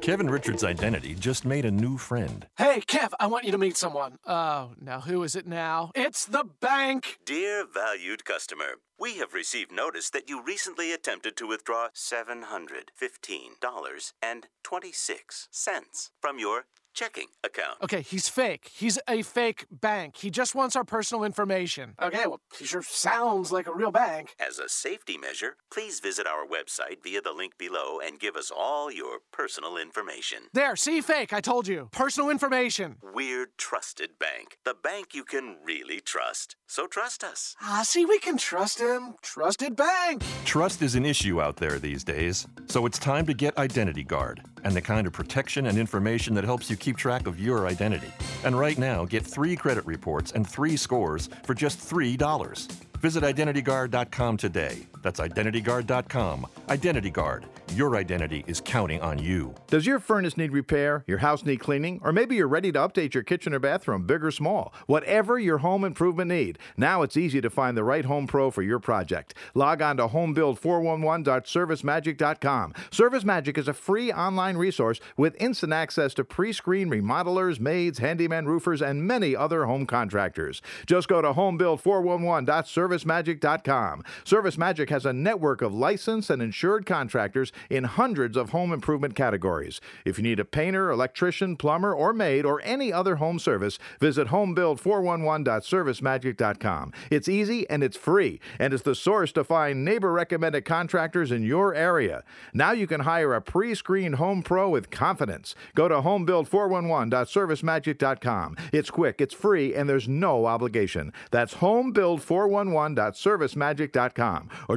Kevin Richards' identity just made a new friend. Hey, Kev, I want you to meet someone. Oh, now who is it now? It's the bank! Dear valued customer, we have received notice that you recently attempted to withdraw $715.26 from your checking account. Okay, he's fake. He's a fake bank. He just wants our personal information. Okay, well, he sure sounds like a real bank. As a safety measure, please visit our website via the link below and give us all your personal information. There, see, fake, I told you. Personal information. We're Trusted Bank, the bank you can really trust. So trust us. Ah, see, we can trust Trusted bank. Trust is an issue out there these days, so it's time to get Identity Guard and the kind of protection and information that helps you keep track of your identity. And right now, get three credit reports and three scores for just $3. Visit IdentityGuard.com today. That's IdentityGuard.com. Identity Guard. Your identity is counting on you. Does your furnace need repair? Your house need cleaning? Or maybe you're ready to update your kitchen or bathroom, big or small? Whatever your home improvement need, now it's easy to find the right home pro for your project. Log on to homebuild411.servicemagic.com. ServiceMagic is a free online resource with instant access to pre screen remodelers, maids, handyman roofers, and many other home contractors. Just go to homebuild411.servicemagic.com. ServiceMagic has a network of licensed and insured contractors in hundreds of home improvement categories. If you need a painter, electrician, plumber, or maid, or any other home service, visit homebuild411.servicemagic.com. It's easy and it's free, and it's the source to find neighbor recommended contractors in your area. Now you can hire a pre screened home pro with confidence. Go to homebuild411.servicemagic.com. It's quick, it's free, and there's no obligation. That's homebuild411.servicemagic.com. Or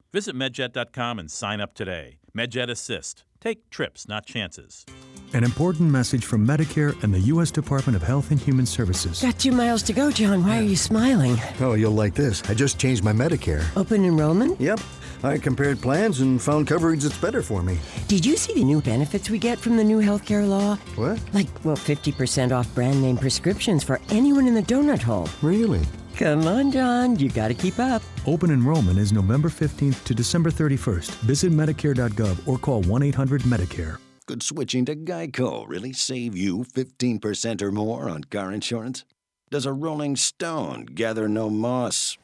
Visit medjet.com and sign up today. MedJet Assist. Take trips, not chances. An important message from Medicare and the U.S. Department of Health and Human Services. Got two miles to go, John. Why are you smiling? Oh, you'll like this. I just changed my Medicare. Open enrollment? Yep. I compared plans and found coverage that's better for me. Did you see the new benefits we get from the new healthcare law? What? Like, well, 50% off brand name prescriptions for anyone in the donut hole. Really? Come on, John. You got to keep up. Open enrollment is November 15th to December 31st. Visit Medicare.gov or call 1 800 Medicare. Could switching to Geico really save you 15% or more on car insurance? Does a rolling stone gather no moss?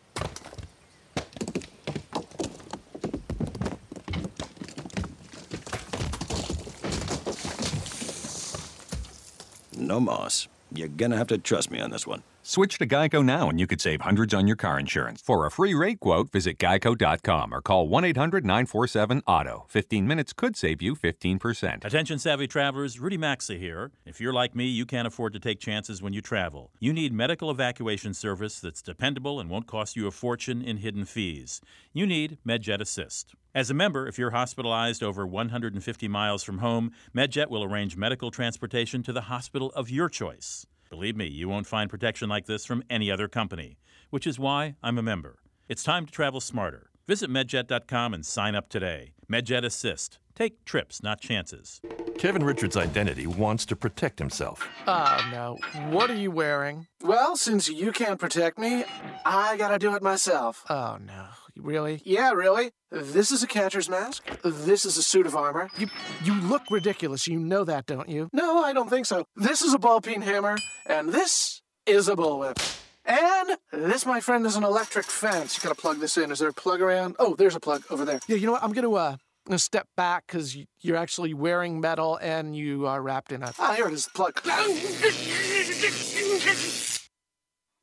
No moss. You're gonna have to trust me on this one. Switch to Geico now and you could save hundreds on your car insurance. For a free rate quote, visit geico.com or call 1 800 947 AUTO. 15 minutes could save you 15%. Attention savvy travelers, Rudy Maxa here. If you're like me, you can't afford to take chances when you travel. You need medical evacuation service that's dependable and won't cost you a fortune in hidden fees. You need MedJet Assist. As a member, if you're hospitalized over 150 miles from home, MedJet will arrange medical transportation to the hospital of your choice. Believe me, you won't find protection like this from any other company, which is why I'm a member. It's time to travel smarter. Visit medjet.com and sign up today. MedJet Assist. Take trips, not chances. Kevin Richards' identity wants to protect himself. Oh, no. What are you wearing? Well, since you can't protect me, I gotta do it myself. Oh, no. Really? Yeah, really. This is a catcher's mask. This is a suit of armor. You you look ridiculous. You know that, don't you? No, I don't think so. This is a ball peen hammer, and this is a bullwhip. And this, my friend, is an electric fence. You gotta plug this in. Is there a plug around? Oh, there's a plug over there. Yeah, you know what? I'm gonna uh, I'm step back because you're actually wearing metal and you are wrapped in a. Ah, here it is. The plug.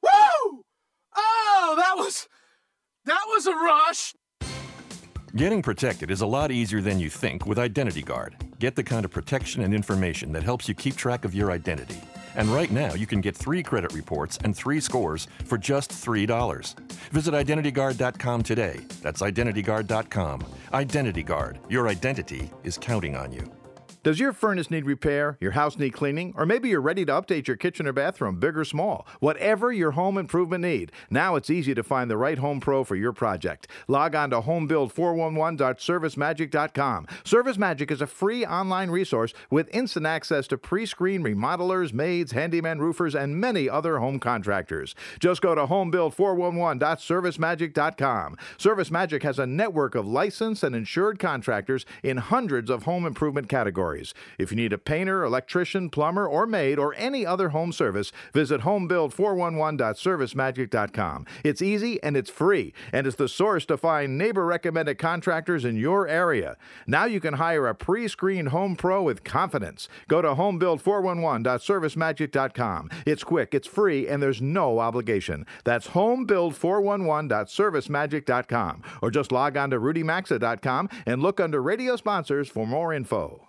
Woo! Oh, that was that was a rush. Getting protected is a lot easier than you think with Identity Guard. Get the kind of protection and information that helps you keep track of your identity. And right now, you can get three credit reports and three scores for just $3. Visit IdentityGuard.com today. That's IdentityGuard.com. Identity Guard. Your identity is counting on you. Does your furnace need repair? Your house need cleaning? Or maybe you're ready to update your kitchen or bathroom, big or small? Whatever your home improvement need, now it's easy to find the right home pro for your project. Log on to homebuild411.servicemagic.com. ServiceMagic is a free online resource with instant access to pre-screen remodelers, maids, handyman roofers, and many other home contractors. Just go to homebuild411.servicemagic.com. ServiceMagic has a network of licensed and insured contractors in hundreds of home improvement categories. If you need a painter, electrician, plumber, or maid, or any other home service, visit homebuild411.servicemagic.com. It's easy and it's free, and it's the source to find neighbor recommended contractors in your area. Now you can hire a pre screened home pro with confidence. Go to homebuild411.servicemagic.com. It's quick, it's free, and there's no obligation. That's homebuild411.servicemagic.com. Or just log on to rudymaxa.com and look under radio sponsors for more info.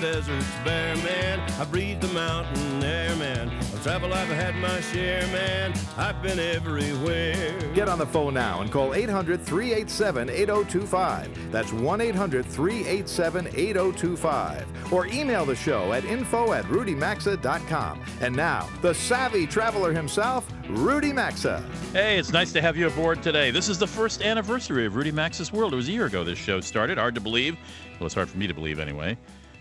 Across the deserts bare, man. I breathed the mountain air, man. Of travel I've had my share, man. I've been everywhere. Get on the phone now and call 800 387 8025. That's 1 800 387 8025. Or email the show at info at rudymaxa.com. And now, the savvy traveler himself, Rudy Maxa. Hey, it's nice to have you aboard today. This is the first anniversary of Rudy Maxa's World. It was a year ago this show started. Hard to believe. Well, it's hard for me to believe anyway.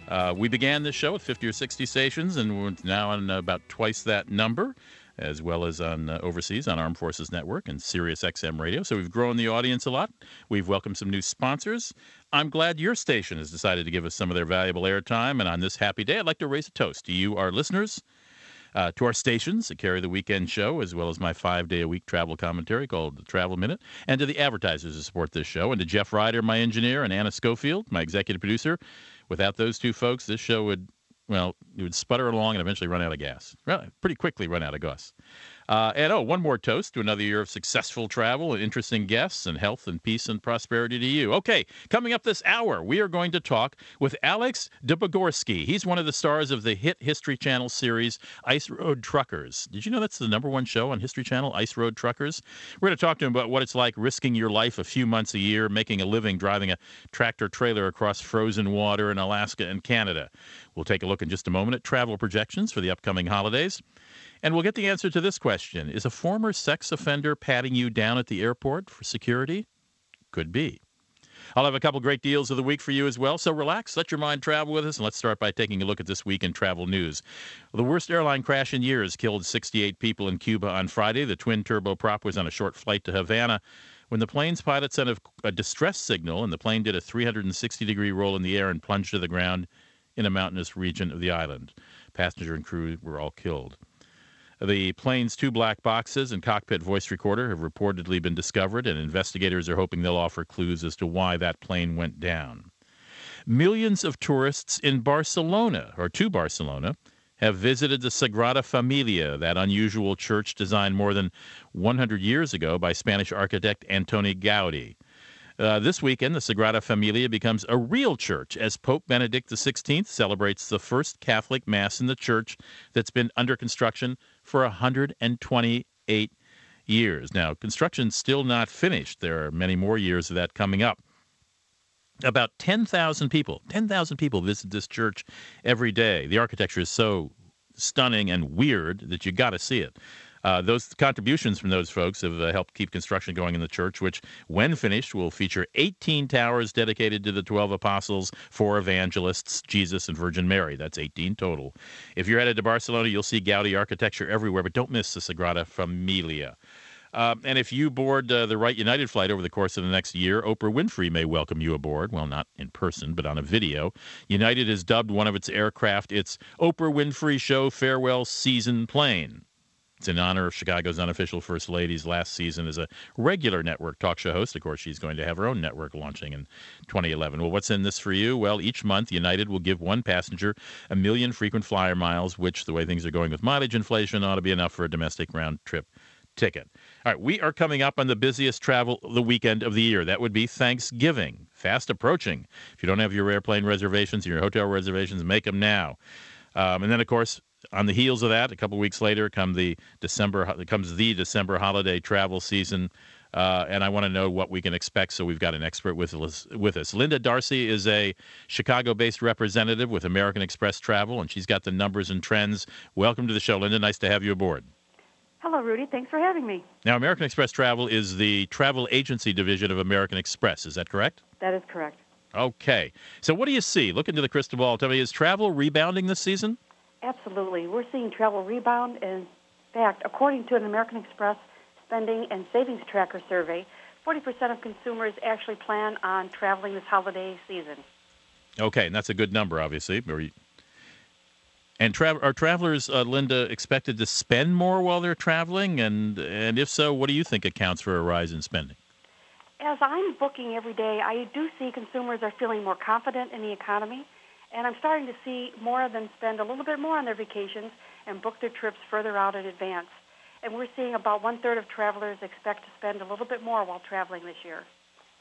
Uh, we began this show with 50 or 60 stations, and we're now on about twice that number, as well as on uh, overseas on Armed Forces Network and Sirius XM Radio. So we've grown the audience a lot. We've welcomed some new sponsors. I'm glad your station has decided to give us some of their valuable airtime. And on this happy day, I'd like to raise a toast to you, our listeners. Uh, to our stations that carry the weekend show, as well as my five day a week travel commentary called The Travel Minute, and to the advertisers who support this show, and to Jeff Ryder, my engineer, and Anna Schofield, my executive producer. Without those two folks, this show would, well, it would sputter along and eventually run out of gas. Pretty quickly run out of gas. Uh, and oh, one more toast to another year of successful travel and interesting guests and health and peace and prosperity to you. Okay, coming up this hour, we are going to talk with Alex Debogorski. He's one of the stars of the hit History Channel series Ice Road Truckers. Did you know that's the number one show on History Channel, Ice Road Truckers? We're going to talk to him about what it's like risking your life a few months a year, making a living driving a tractor trailer across frozen water in Alaska and Canada. We'll take a look in just a moment at travel projections for the upcoming holidays. And we'll get the answer to this question Is a former sex offender patting you down at the airport for security? Could be. I'll have a couple great deals of the week for you as well. So relax, let your mind travel with us, and let's start by taking a look at this week in travel news. The worst airline crash in years killed 68 people in Cuba on Friday. The twin turboprop was on a short flight to Havana when the plane's pilot sent a, a distress signal, and the plane did a 360 degree roll in the air and plunged to the ground in a mountainous region of the island. Passenger and crew were all killed. The plane's two black boxes and cockpit voice recorder have reportedly been discovered, and investigators are hoping they'll offer clues as to why that plane went down. Millions of tourists in Barcelona, or to Barcelona, have visited the Sagrada Familia, that unusual church designed more than 100 years ago by Spanish architect Antoni Gaudi. Uh, this weekend, the Sagrada Familia becomes a real church as Pope Benedict XVI celebrates the first Catholic Mass in the church that's been under construction for 128 years. Now, construction's still not finished. There are many more years of that coming up. About 10,000 people, 10,000 people visit this church every day. The architecture is so stunning and weird that you got to see it. Uh, those contributions from those folks have uh, helped keep construction going in the church, which, when finished, will feature 18 towers dedicated to the 12 apostles, four evangelists, Jesus, and Virgin Mary. That's 18 total. If you're headed to Barcelona, you'll see Gaudi architecture everywhere, but don't miss the Sagrada Familia. Uh, and if you board uh, the Right United flight over the course of the next year, Oprah Winfrey may welcome you aboard. Well, not in person, but on a video. United has dubbed one of its aircraft its Oprah Winfrey Show Farewell Season Plane. It's in honor of Chicago's unofficial First Lady's last season as a regular network talk show host. Of course, she's going to have her own network launching in 2011. Well, what's in this for you? Well, each month, United will give one passenger a million frequent flyer miles, which, the way things are going with mileage inflation, ought to be enough for a domestic round trip ticket. All right, we are coming up on the busiest travel the weekend of the year. That would be Thanksgiving, fast approaching. If you don't have your airplane reservations and your hotel reservations, make them now. Um, and then, of course, on the heels of that, a couple weeks later, come the December comes the December holiday travel season. Uh, and I want to know what we can expect. So we've got an expert with us. With us, Linda Darcy is a Chicago-based representative with American Express Travel, and she's got the numbers and trends. Welcome to the show, Linda. Nice to have you aboard. Hello, Rudy. Thanks for having me. Now, American Express Travel is the travel agency division of American Express. Is that correct? That is correct. Okay. So, what do you see? Look into the crystal ball. Tell me, is travel rebounding this season? Absolutely. We're seeing travel rebound. In fact, according to an American Express spending and savings tracker survey, 40% of consumers actually plan on traveling this holiday season. Okay, and that's a good number, obviously. And tra- are travelers, uh, Linda, expected to spend more while they're traveling? And and if so, what do you think accounts for a rise in spending? As I'm booking every day, I do see consumers are feeling more confident in the economy, and I'm starting to see more of them spend a little bit more on their vacations and book their trips further out in advance. And we're seeing about one third of travelers expect to spend a little bit more while traveling this year.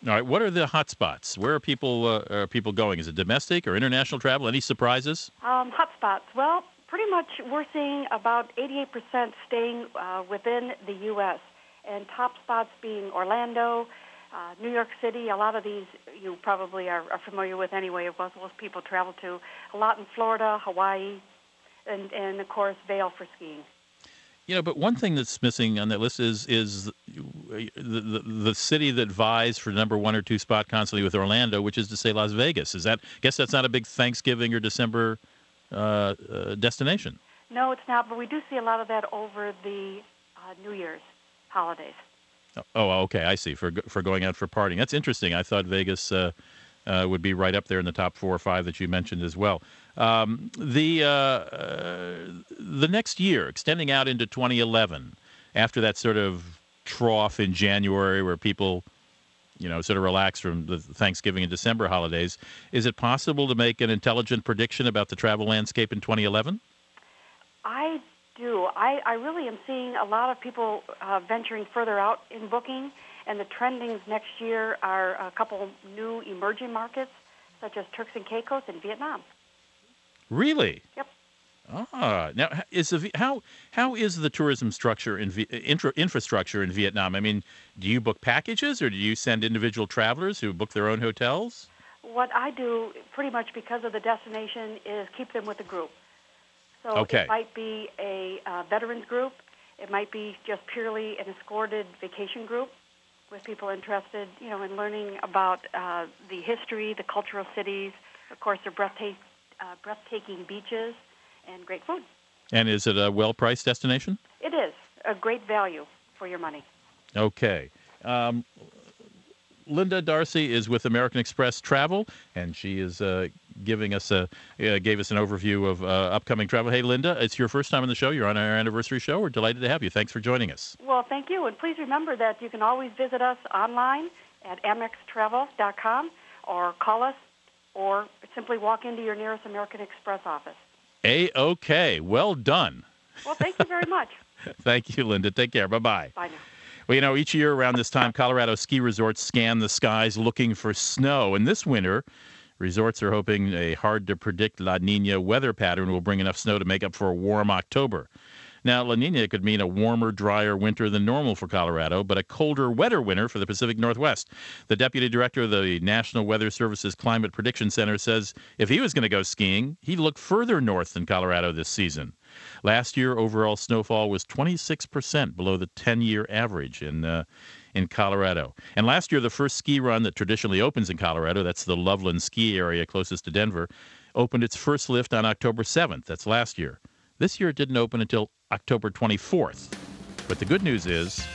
All right. What are the hot spots? Where are people uh, are people going? Is it domestic or international travel? Any surprises? Um, hot spots. Well, pretty much we're seeing about 88% staying uh, within the U.S. and top spots being Orlando, uh, New York City. A lot of these you probably are, are familiar with anyway. Most, most people travel to. A lot in Florida, Hawaii, and and of course Vail for skiing. You know, but one thing that's missing on that list is is the, the, the city that vies for number one or two spot constantly with Orlando, which is to say Las Vegas. Is that? I guess that's not a big Thanksgiving or December uh, uh, destination. No, it's not. But we do see a lot of that over the uh, New Year's holidays. Oh, okay, I see. For for going out for partying, that's interesting. I thought Vegas uh, uh, would be right up there in the top four or five that you mentioned as well. Um, the uh, uh, the next year, extending out into 2011, after that sort of trough in January where people, you know, sort of relax from the Thanksgiving and December holidays, is it possible to make an intelligent prediction about the travel landscape in 2011? I do. I, I really am seeing a lot of people uh, venturing further out in booking, and the trendings next year are a couple new emerging markets, such as Turks and Caicos and Vietnam. Really? Yep. Ah, now is the how how is the tourism structure in infra, infrastructure in Vietnam? I mean, do you book packages or do you send individual travelers who book their own hotels? What I do, pretty much because of the destination, is keep them with a group. So okay. it might be a uh, veterans group. It might be just purely an escorted vacation group with people interested, you know, in learning about uh, the history, the cultural cities, of course, the breathtaking uh, breathtaking beaches and great food. And is it a well priced destination? It is a great value for your money. Okay. Um, Linda Darcy is with American Express Travel, and she is uh, giving us a uh, gave us an overview of uh, upcoming travel. Hey, Linda, it's your first time on the show. You're on our anniversary show. We're delighted to have you. Thanks for joining us. Well, thank you, and please remember that you can always visit us online at amextravel.com or call us or simply walk into your nearest American Express office. A OK. Well done. Well, thank you very much. thank you, Linda. Take care. Bye bye. Bye now. Well, you know, each year around this time, Colorado ski resorts scan the skies looking for snow. And this winter, resorts are hoping a hard to predict La Nina weather pattern will bring enough snow to make up for a warm October. Now, La Nina could mean a warmer, drier winter than normal for Colorado, but a colder, wetter winter for the Pacific Northwest. The deputy director of the National Weather Service's Climate Prediction Center says if he was going to go skiing, he'd look further north than Colorado this season. Last year, overall snowfall was 26% below the 10 year average in. Uh, in Colorado. And last year, the first ski run that traditionally opens in Colorado, that's the Loveland ski area closest to Denver, opened its first lift on October 7th. That's last year. This year it didn't open until October 24th. But the good news is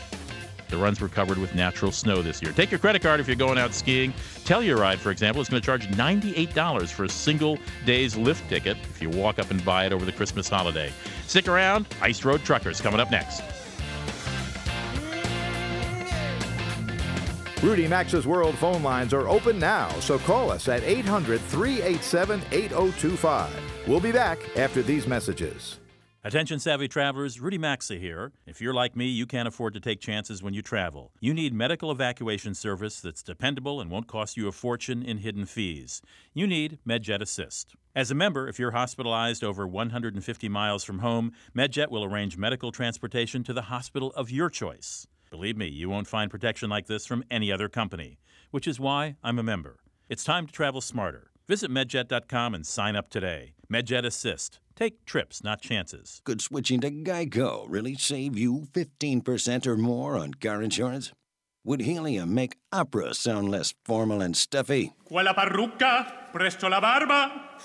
The runs were covered with natural snow this year. Take your credit card if you're going out skiing. Telluride, for example, is going to charge $98 for a single day's lift ticket if you walk up and buy it over the Christmas holiday. Stick around. Ice Road Truckers coming up next. Rudy Maxa's World phone lines are open now, so call us at 800 387 8025. We'll be back after these messages. Attention savvy travelers, Rudy Maxa here. If you're like me, you can't afford to take chances when you travel. You need medical evacuation service that's dependable and won't cost you a fortune in hidden fees. You need MedJet Assist. As a member, if you're hospitalized over 150 miles from home, MedJet will arrange medical transportation to the hospital of your choice. Believe me, you won't find protection like this from any other company, which is why I'm a member. It's time to travel smarter. Visit medjet.com and sign up today. MedJet Assist. Take trips, not chances. Could switching to Geico really save you 15% or more on car insurance? Would helium make opera sound less formal and stuffy? Quella parrucca? Presto la barba?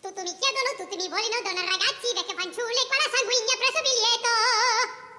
Tutti mi chiedono, tutti mi vogliono, donne ragazzi, vecchie fanciulle, qua la sanguigna presso biglietto.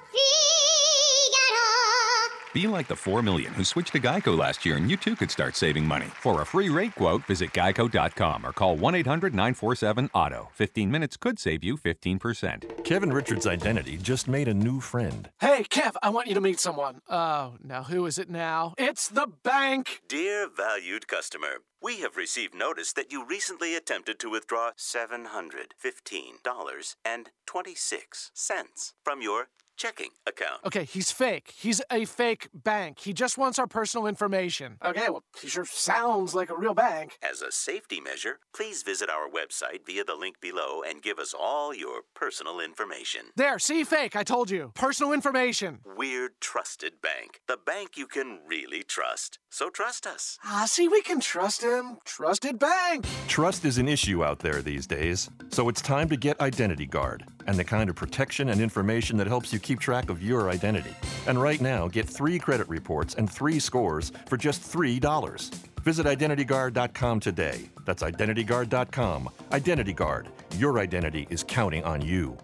Be like the 4 million who switched to Geico last year and you too could start saving money. For a free rate quote, visit geico.com or call 1 800 947 AUTO. 15 minutes could save you 15%. Kevin Richards' identity just made a new friend. Hey, Kev, I want you to meet someone. Oh, now who is it now? It's the bank! Dear valued customer, we have received notice that you recently attempted to withdraw $715.26 from your checking account. Okay, he's fake. He's a fake bank. He just wants our personal information. Okay, well, he sure sounds like a real bank. As a safety measure, please visit our website via the link below and give us all your personal information. There, see, fake. I told you. Personal information. We're Trusted Bank, the bank you can really trust. So trust us. Ah, see, we can trust him. Trusted Bank. Trust is an issue out there these days, so it's time to get Identity Guard and the kind of protection and information that helps you keep track of your identity. And right now, get three credit reports and three scores for just $3. Visit IdentityGuard.com today. That's IdentityGuard.com. Identity Guard. Your identity is counting on you.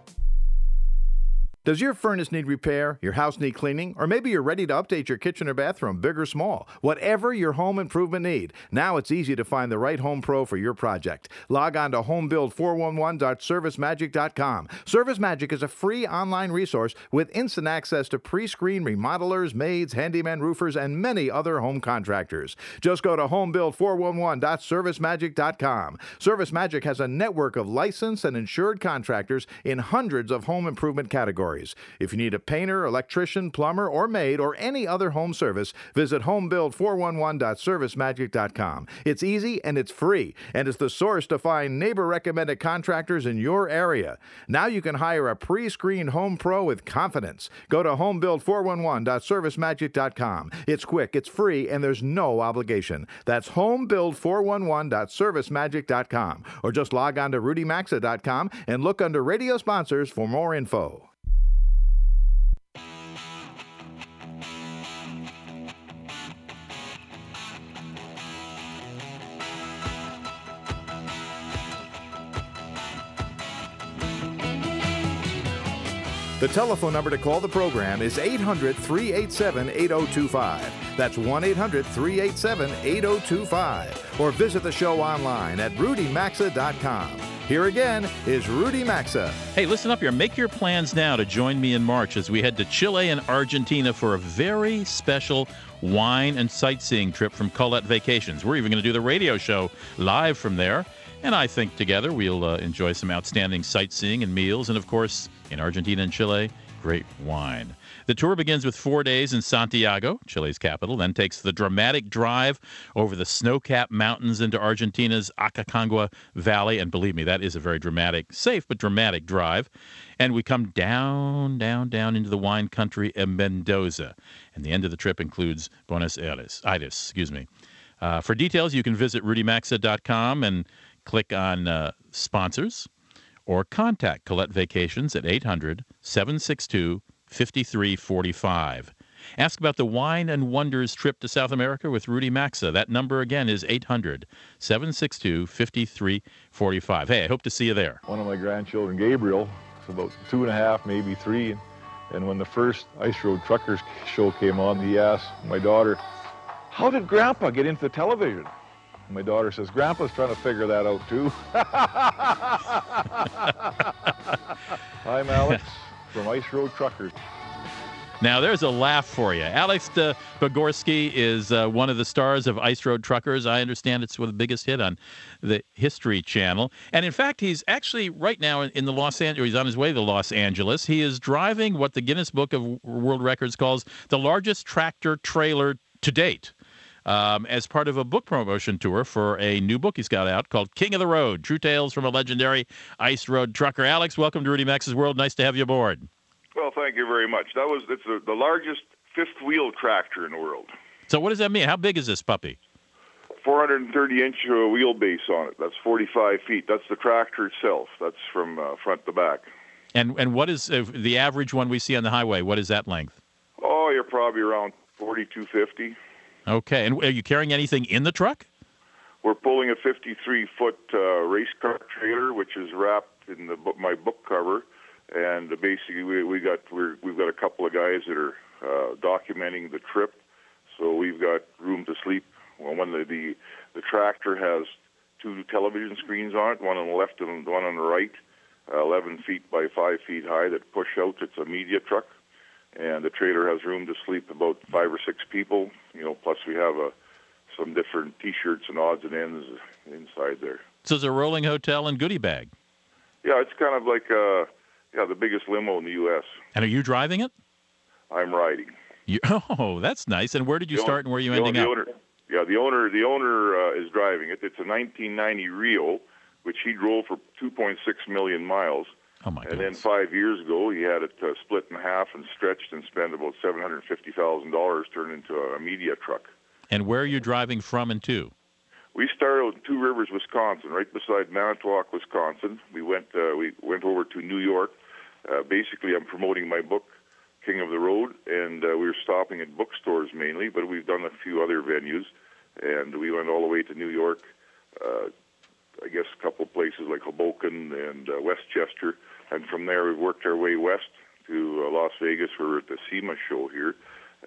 Does your furnace need repair, your house need cleaning, or maybe you're ready to update your kitchen or bathroom, big or small? Whatever your home improvement need, now it's easy to find the right home pro for your project. Log on to homebuild411.servicemagic.com. ServiceMagic is a free online resource with instant access to pre-screen remodelers, maids, handyman roofers, and many other home contractors. Just go to homebuild411.servicemagic.com. ServiceMagic has a network of licensed and insured contractors in hundreds of home improvement categories. If you need a painter, electrician, plumber, or maid, or any other home service, visit homebuild411.servicemagic.com. It's easy and it's free, and it's the source to find neighbor recommended contractors in your area. Now you can hire a pre screened home pro with confidence. Go to homebuild411.servicemagic.com. It's quick, it's free, and there's no obligation. That's homebuild411.servicemagic.com. Or just log on to rudymaxa.com and look under radio sponsors for more info. The telephone number to call the program is 800 387 8025. That's 1 800 387 8025. Or visit the show online at rudymaxa.com. Here again is Rudy Maxa. Hey, listen up here. Make your plans now to join me in March as we head to Chile and Argentina for a very special wine and sightseeing trip from Colette Vacations. We're even going to do the radio show live from there. And I think together we'll uh, enjoy some outstanding sightseeing and meals, and of course, in Argentina and Chile, great wine. The tour begins with four days in Santiago, Chile's capital, then takes the dramatic drive over the snow capped mountains into Argentina's Aconcagua Valley. And believe me, that is a very dramatic, safe but dramatic drive. And we come down, down, down into the wine country of Mendoza. And the end of the trip includes Buenos Aires. Aires excuse me. Uh, for details, you can visit rudymaxa.com and click on uh, sponsors or contact Colette Vacations at 800 762 5345. Ask about the Wine and Wonders trip to South America with Rudy Maxa. That number again is 800 762 5345. Hey, I hope to see you there. One of my grandchildren, Gabriel, is about two and a half, maybe three. And when the first Ice Road Truckers show came on, he asked my daughter, How did Grandpa get into the television? My daughter says, Grandpa's trying to figure that out too. I'm Alex from Ice Road Truckers. Now, there's a laugh for you. Alex Bogorski is uh, one of the stars of Ice Road Truckers. I understand it's the biggest hit on the History Channel. And in fact, he's actually right now in the Los Angeles, he's on his way to Los Angeles. He is driving what the Guinness Book of World Records calls the largest tractor trailer to date. Um, as part of a book promotion tour for a new book he's got out called King of the Road True Tales from a Legendary Ice Road Trucker. Alex, welcome to Rudy Maxa's World. Nice to have you aboard. Well, thank you very much. That was it's the, the largest fifth wheel tractor in the world. So what does that mean? How big is this puppy? 430 inch uh, wheelbase on it. That's 45 feet. That's the tractor itself. That's from uh, front to back. And and what is uh, the average one we see on the highway? What is that length? Oh, you're probably around 4250. Okay. And are you carrying anything in the truck? We're pulling a 53 foot uh, race car trailer, which is wrapped in the book, my book cover and basically we we got we're, we've got a couple of guys that are uh, documenting the trip, so we've got room to sleep. Well, one the, the the tractor has two television screens on it, one on the left and one on the right, uh, 11 feet by 5 feet high that push out. It's a media truck, and the trailer has room to sleep about five or six people. You know, plus we have a some different T-shirts and odds and ends inside there. So it's a rolling hotel and goodie bag. Yeah, it's kind of like a yeah, the biggest limo in the U.S. And are you driving it? I'm riding. You, oh, that's nice. And where did you the start and where are you ending up? Owner, yeah, the owner the owner uh, is driving it. It's a 1990 Rio, which he drove for 2.6 million miles. Oh my! And then five years ago, he had it uh, split in half and stretched and spent about seven hundred fifty thousand dollars, turned into a media truck. And where are you driving from and to? We started out in Two Rivers, Wisconsin, right beside Manitowoc, Wisconsin. We went uh, we went over to New York. Uh, basically, I'm promoting my book, King of the Road, and uh, we were stopping at bookstores mainly, but we've done a few other venues, and we went all the way to New York. I guess a couple places like Hoboken and uh, Westchester, and from there we worked our way west to uh, Las Vegas. We are at the SEMA show here,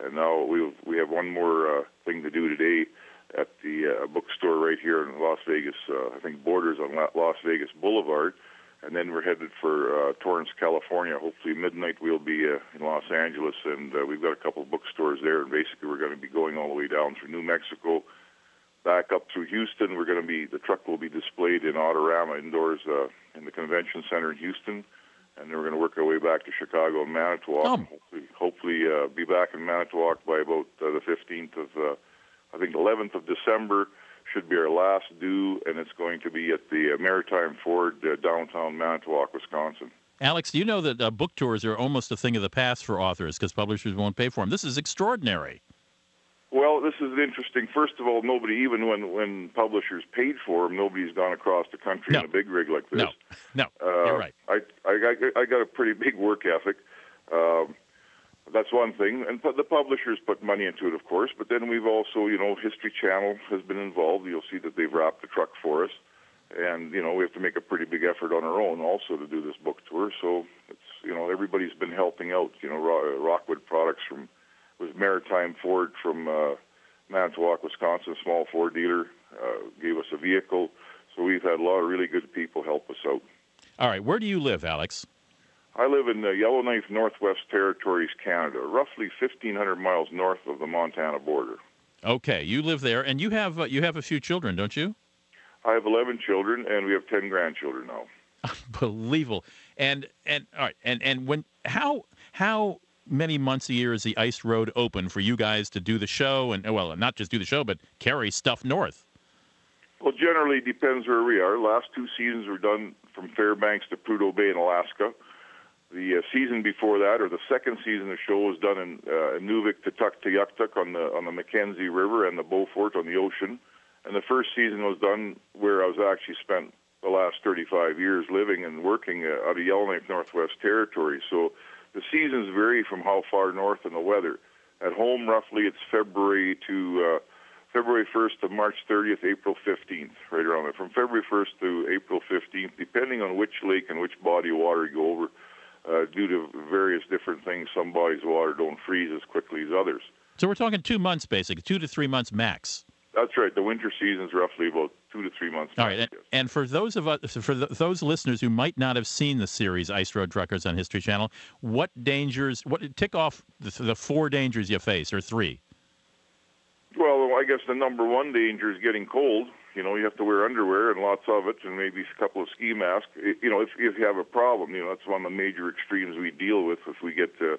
and now we we have one more uh, thing to do today at the uh, bookstore right here in Las Vegas. Uh, I think borders on La- Las Vegas Boulevard, and then we're headed for uh, Torrance, California. Hopefully midnight we'll be uh, in Los Angeles, and uh, we've got a couple bookstores there. And basically we're going to be going all the way down through New Mexico, back up through Houston. We're going to be the truck will be displayed in Autorama indoors uh, in the convention center in Houston, and then we're going to work our way back to Chicago and Manitowoc. Oh. Hopefully, hopefully uh, be back in Manitowoc by about uh, the 15th of, uh, I think, 11th of December should be our last due, and it's going to be at the uh, Maritime Ford, uh, downtown Manitowoc, Wisconsin. Alex, do you know that uh, book tours are almost a thing of the past for authors because publishers won't pay for them? This is extraordinary. Well, this is interesting. First of all, nobody, even when when publishers paid for them, nobody's gone across the country No. in a big rig like this. No, no, Uh, you're right. I, I, got- I got a pretty big work ethic. Um, that's one thing, and the publishers put money into it, of course. But then we've also, you know, History Channel has been involved. You'll see that they've wrapped the truck for us, and you know we have to make a pretty big effort on our own also to do this book tour. So it's you know everybody's been helping out. You know, Rockwood Products from was Maritime Ford from uh, Manitowoc, Wisconsin, small Ford dealer, uh, gave us a vehicle. So we've had a lot of really good people help us out. All right, where do you live, Alex? I live in the Yellowknife Northwest Territories, Canada, roughly 1,500 miles north of the Montana border. Okay, you live there, and you have uh, you have a few children, don't you? I have 11 children, and we have 10 grandchildren now. Unbelievable. And and all right, and and when how how many months a year is the ice road open for you guys to do the show and well, not just do the show, but carry stuff north? Well, generally depends where we are. Last two seasons were done from Fairbanks to Prudhoe Bay in Alaska. The uh, season before that, or the second season the show, was done in uh, Inuvik to Tuktoyaktuk on the on the Mackenzie River and the Beaufort on the ocean. And the first season was done where I was actually spent the last 35 years living and working uh, out of Yellowknife Northwest Territory. So the seasons vary from how far north in the weather. At home, roughly, it's February to uh, February 1st to March 30th, April 15th, right around there. From February 1st to April 15th, depending on which lake and which body of water you go over. uh, due to various different things. Some bodies of water don't freeze as quickly as others. So we're talking two months, basically, two to three months max. That's right. The winter season is roughly about two to three months. All right, and, and for those of us, for the, those listeners who might not have seen the series Ice Road Truckers on History Channel, what dangers? What tick off the, the four dangers you face, or three? Well, I guess the number one danger is getting cold. You know, you have to wear underwear and lots of it, and maybe a couple of ski masks. You know, if if you have a problem, you know, that's one of the major extremes we deal with. If we get to,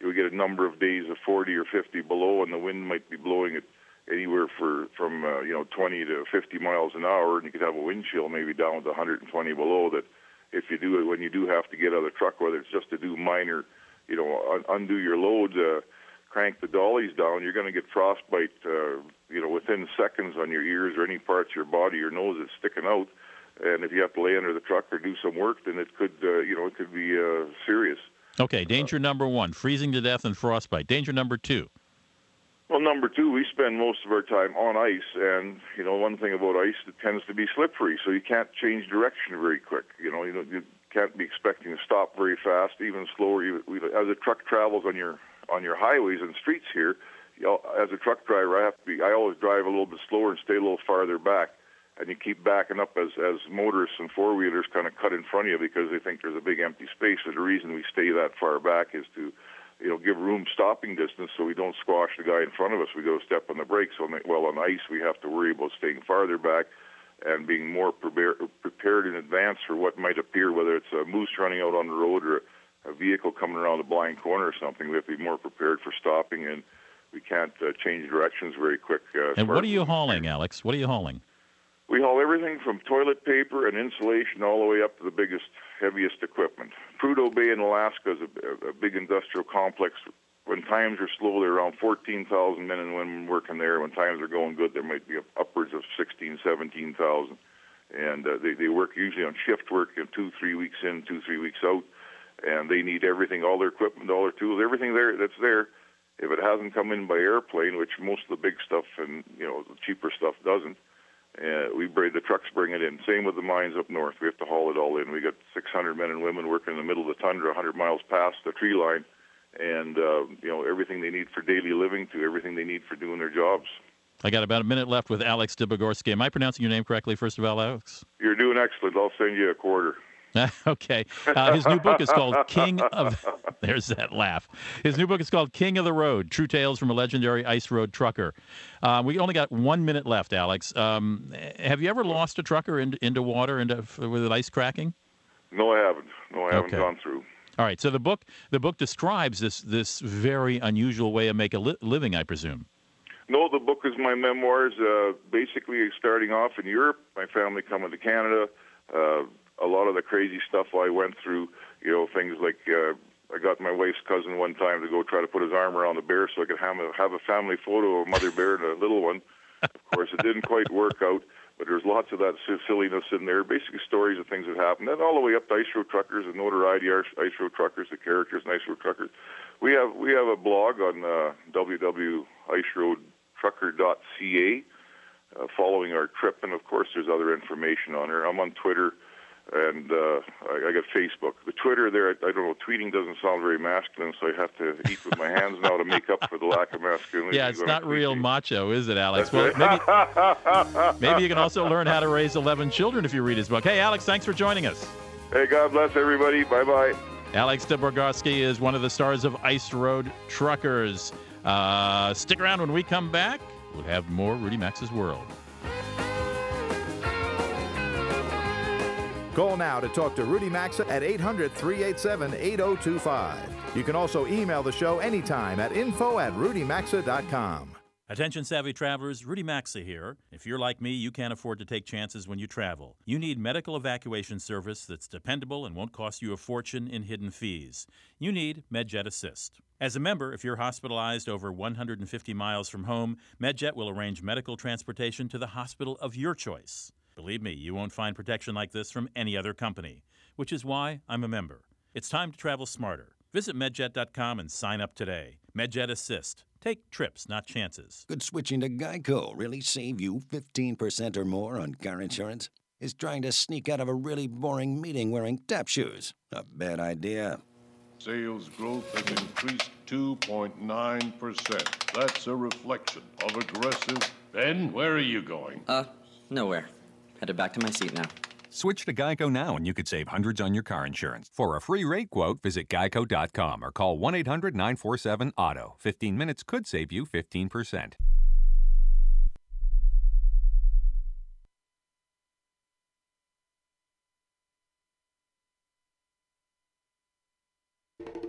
we get a number of days of 40 or 50 below, and the wind might be blowing it anywhere for from uh, you know 20 to 50 miles an hour, and you could have a wind chill maybe down to 120 below. That if you do it when you do have to get out of the truck, whether it's just to do minor, you know, un- undo your load, uh, crank the dollies down, you're going to get frostbite, uh, you know, within seconds on your ears or any parts of your body, your nose is sticking out. And if you have to lay under the truck or do some work, then it could, uh, you know, it could be uh, serious. Okay, danger number one: freezing to death and frostbite. Danger number two. Well, number two, we spend most of our time on ice, and you know, one thing about ice, it tends to be slippery, so you can't change direction very quick. You know, you, know, you can't be expecting to stop very fast, even slower. As a truck travels on your on your highways and streets here, you know, as a truck driver, I have to be. I always drive a little bit slower and stay a little farther back, and you keep backing up as as motorists and four wheelers kind of cut in front of you because they think there's a big empty space. So the reason we stay that far back is to you know, give room stopping distance so we don't squash the guy in front of us. We go step on the brakes. On the, well, on ice, we have to worry about staying farther back and being more prepare, prepared in advance for what might appear, whether it's a moose running out on the road or a vehicle coming around a blind corner or something. We have to be more prepared for stopping, and we can't uh, change directions very quick. Uh, and what are you hauling, Alex? What are you hauling? We haul everything from toilet paper and insulation all the way up to the biggest, heaviest equipment. Prudhoe Bay in Alaska is a, a big industrial complex. When times are slow, there are around 14,000 men and women working there. When times are going good, there might be upwards of 16, 17,000. And uh, they, they work usually on shift work, know, two, three weeks in, two, three weeks out. And they need everything, all their equipment, all their tools, everything there that's there. If it hasn't come in by airplane, which most of the big stuff and you know the cheaper stuff doesn't, uh, we bring the trucks bring it in. Same with the mines up north. We have to haul it all in. We got 600 men and women working in the middle of the tundra, 100 miles past the tree line, and uh, you know everything they need for daily living to everything they need for doing their jobs. I got about a minute left with Alex Debogorski. Am I pronouncing your name correctly? First of all, Alex. You're doing excellent. I'll send you a quarter. okay. Uh, his new book is called King of. There's that laugh. His new book is called King of the Road: True Tales from a Legendary Ice Road Trucker. Uh, we only got one minute left, Alex. Um, have you ever lost a trucker into, into water into with ice cracking? No, I haven't. No, I haven't Okay. gone through. All right. So the book the book describes this this very unusual way of make a li- living, I presume. No, the book is my memoirs. Uh, basically, starting off in Europe, my family coming to Canada. Uh, a lot of the crazy stuff I went through. You know, things like uh, I got my wife's cousin one time to go try to put his arm around a bear so I could have a, have a family photo of mother bear and a little one. Of course, it didn't quite work out, but there's lots of that silliness in there. Basically, stories of things that happened, and all the way up to ice road truckers and notoriety ice road truckers, the characters in ice road truckers. We have we have a blog on uh, www.iceroadtrucker.ca uh, following our trip, and of course, there's other information on there. I'm on Twitter, and uh, I, I got Facebook. The Twitter there, I, I don't know, tweeting doesn't sound very masculine, so I have to eat with my hands now to make up for the lack of masculinity. Yeah, it's not real macho, is it, Alex? That's Well, maybe maybe you can also learn how to raise 11 children if you read his book. Hey, Alex, thanks for joining us. Hey, God bless everybody. Bye bye. Alex Debogorski is one of the stars of Ice Road Truckers. Uh, stick around when we come back. We'll have more Rudy Maxa's World. Call now to talk to Rudy Maxa at 800 387 8025. You can also email the show anytime at info at rudymaxa.com. Attention savvy travelers, Rudy Maxa here. If you're like me, you can't afford to take chances when you travel. You need medical evacuation service that's dependable and won't cost you a fortune in hidden fees. You need MedJet Assist. As a member, if you're hospitalized over 150 miles from home, MedJet will arrange medical transportation to the hospital of your choice. Believe me, you won't find protection like this from any other company, which is why I'm a member. It's time to travel smarter. Visit medjet.com and sign up today. MedJet Assist. Take trips, not chances. Could switching to Geico really save you 15% or more on car insurance? Is trying to sneak out of a really boring meeting wearing tap shoes a bad idea? Sales growth has increased 2.9%. That's a reflection of aggressive. Ben, where are you going? Uh, nowhere. Headed back to my seat now. Switch to Geico now and you could save hundreds on your car insurance. For a free rate quote, visit geico.com or call 1 800 947 AUTO. 15 minutes could save you 15%.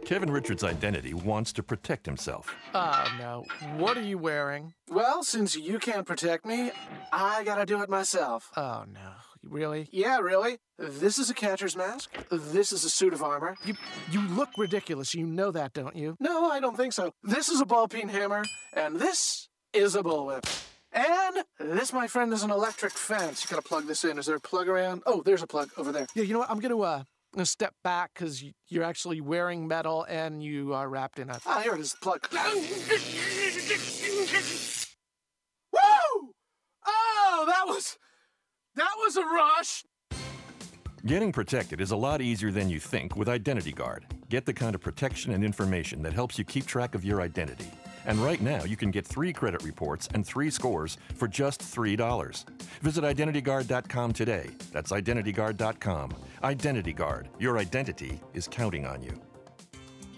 Kevin Richards' identity wants to protect himself. Oh, no. What are you wearing? Well, since you can't protect me, I gotta do it myself. Oh, no. Really? Yeah, really. This is a catcher's mask. This is a suit of armor. You you look ridiculous. You know that, don't you? No, I don't think so. This is a ball peen hammer, and this is a bullwhip. And this, my friend, is an electric fence. You gotta plug this in. Is there a plug around? Oh, there's a plug over there. Yeah, you know what? I'm gonna uh I'm step back because you're actually wearing metal and you are wrapped in a. Ah, here it is. Plug. Woo! Oh, that was that was a rush. Getting protected is a lot easier than you think with Identity Guard. Get the kind of protection and information that helps you keep track of your identity. And right now, you can get three credit reports and three scores for just $3. Visit IdentityGuard.com today. That's IdentityGuard.com. Identity Guard. Your identity is counting on you.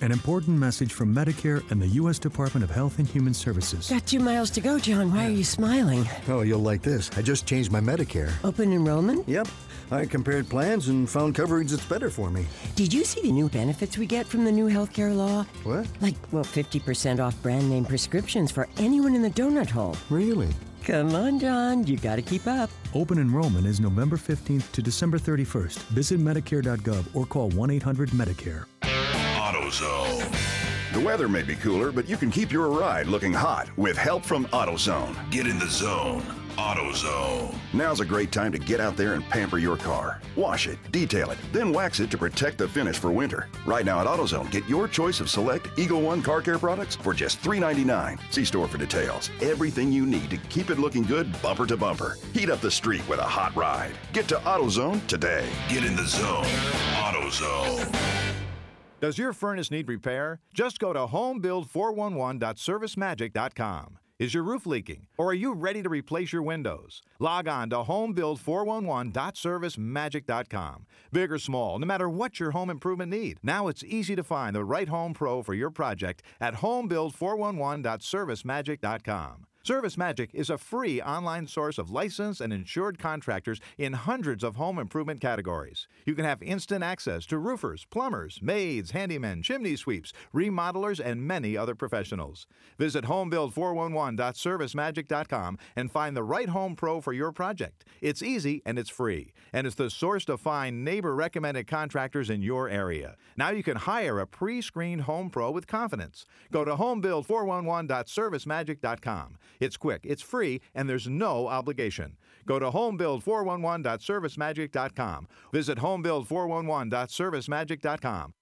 An important message from Medicare and the U.S. Department of Health and Human Services. Got two miles to go, John. Why are you smiling? Oh, you'll like this. I just changed my Medicare. Open enrollment? Yep. I compared plans and found coverage that's better for me. Did you see the new benefits we get from the new healthcare law? What? Like, well, 50% off brand name prescriptions for anyone in the donut hole. Really? Come on, John. You got to keep up. Open enrollment is November 15th to December 31st. Visit Medicare.gov or call 1 800 Medicare. AutoZone. The weather may be cooler, but you can keep your ride looking hot with help from AutoZone. Get in the zone. AutoZone. Now's a great time to get out there and pamper your car. Wash it, detail it, then wax it to protect the finish for winter. Right now at AutoZone, get your choice of select Eagle One car care products for just $3.99. See store for details. Everything you need to keep it looking good bumper to bumper. Heat up the street with a hot ride. Get to AutoZone today. Get in the zone. AutoZone. Does your furnace need repair? Just go to homebuild411.servicemagic.com. Is your roof leaking? Or are you ready to replace your windows? Log on to homebuild411.servicemagic.com. Big or small, no matter what your home improvement need, now it's easy to find the right home pro for your project at homebuild411.servicemagic.com. Service Magic is a free online source of licensed and insured contractors in hundreds of home improvement categories. You can have instant access to roofers, plumbers, maids, handymen, chimney sweeps, remodelers, and many other professionals. Visit homebuild411.servicemagic.com and find the right home pro for your project. It's easy and it's free, and it's the source to find neighbor recommended contractors in your area. Now you can hire a pre screened home pro with confidence. Go to homebuild411.servicemagic.com. It's quick, it's free, and there's no obligation. Go to homebuild411.servicemagic.com. Visit homebuild411.servicemagic.com.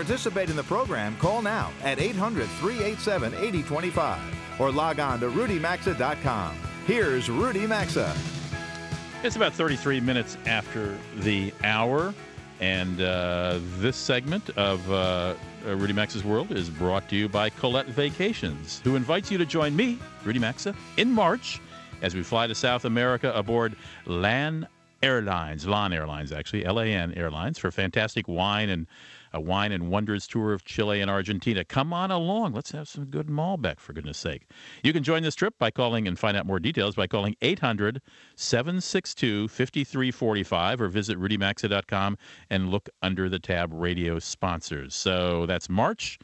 participate in the program, call now at 800 387 8025 or log on to rudymaxa.com. Here's Rudy Maxa. It's about 33 minutes after the hour, and uh, this segment of uh, Rudy Maxa's World is brought to you by Colette Vacations, who invites you to join me, Rudy Maxa, in March as we fly to South America aboard LAN Airlines, LAN Airlines, actually, L A N Airlines, for fantastic wine and a wine and wonders tour of Chile and Argentina. Come on along. Let's have some good Malbec, for goodness sake. You can join this trip by calling and find out more details by calling 800 762 5345 or visit rudymaxa.com and look under the tab radio sponsors. So that's March.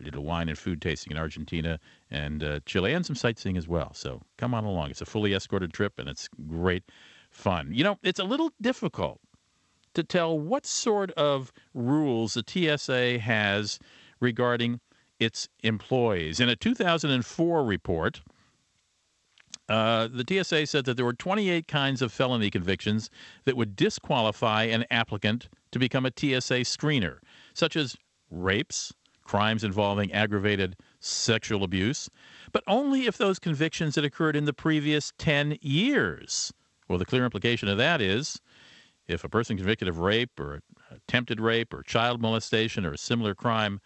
A little wine and food tasting in Argentina and uh, Chile, and some sightseeing as well. So come on along. It's a fully escorted trip, and it's great fun. You know, it's a little difficult to tell what sort of rules the TSA has regarding its employees. In a 2004 report, Uh, the TSA said that there were 28 kinds of felony convictions that would disqualify an applicant to become a TSA screener, such as rapes, crimes involving aggravated sexual abuse, but only if those convictions had occurred in the previous 10 years. Well, the clear implication of that is if a person convicted of rape or attempted rape or child molestation or a similar crime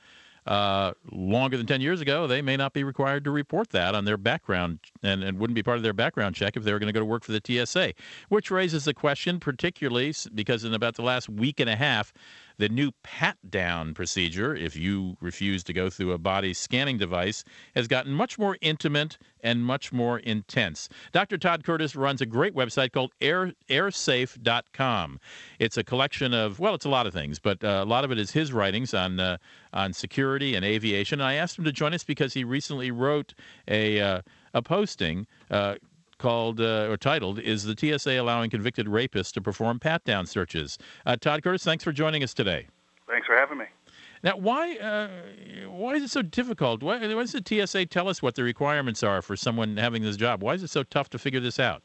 uh, longer than 10 years ago, they may not be required to report that on their background and, and wouldn't be part of their background check if they were going to go to work for the TSA, which raises the question, particularly because in about the last week and a half, the new pat down procedure, if you refuse to go through a body scanning device, has gotten much more intimate and much more intense. Dr. Todd Curtis runs a great website called Air, airsafe.com. It's a collection of, well, it's a lot of things, but uh, a lot of it is his writings on, uh, on security and aviation. And I asked him to join us because he recently wrote a, uh, a posting uh, called uh, or titled "Is the TSA allowing convicted rapists to perform pat-down searches?" Uh, Todd Curtis, thanks for joining us today. Thanks for having me. Now, why uh, why is it so difficult? Why, why, does the TSA tell us what the requirements are for someone having this job? Why is it so tough to figure this out?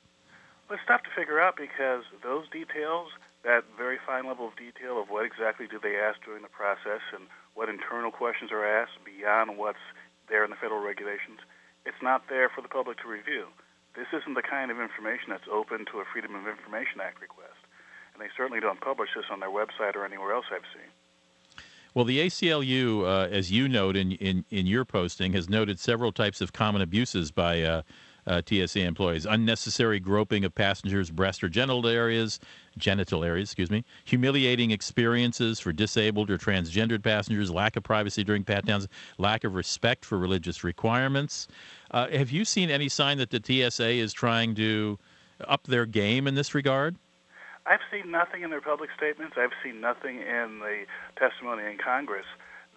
Well, it's tough to figure out because those details, that very fine level of detail of what exactly do they ask during the process and what internal questions are asked beyond what's there in the federal regulations, it's not there for the public to review. This isn't the kind of information that's open to a Freedom of Information Act request. And they certainly don't publish this on their website or anywhere else I've seen. Well, the ACLU, uh, as you note in, in, in your posting, has noted several types of common abuses by uh, uh, TSA employees: unnecessary groping of passengers' breast or genital areas, genital areas, excuse me, humiliating experiences for disabled or transgendered passengers, lack of privacy during pat downs, lack of respect for religious requirements. Uh, have you seen any sign that the TSA is trying to up their game in this regard? I've seen nothing in their public statements. I've seen nothing in the testimony in Congress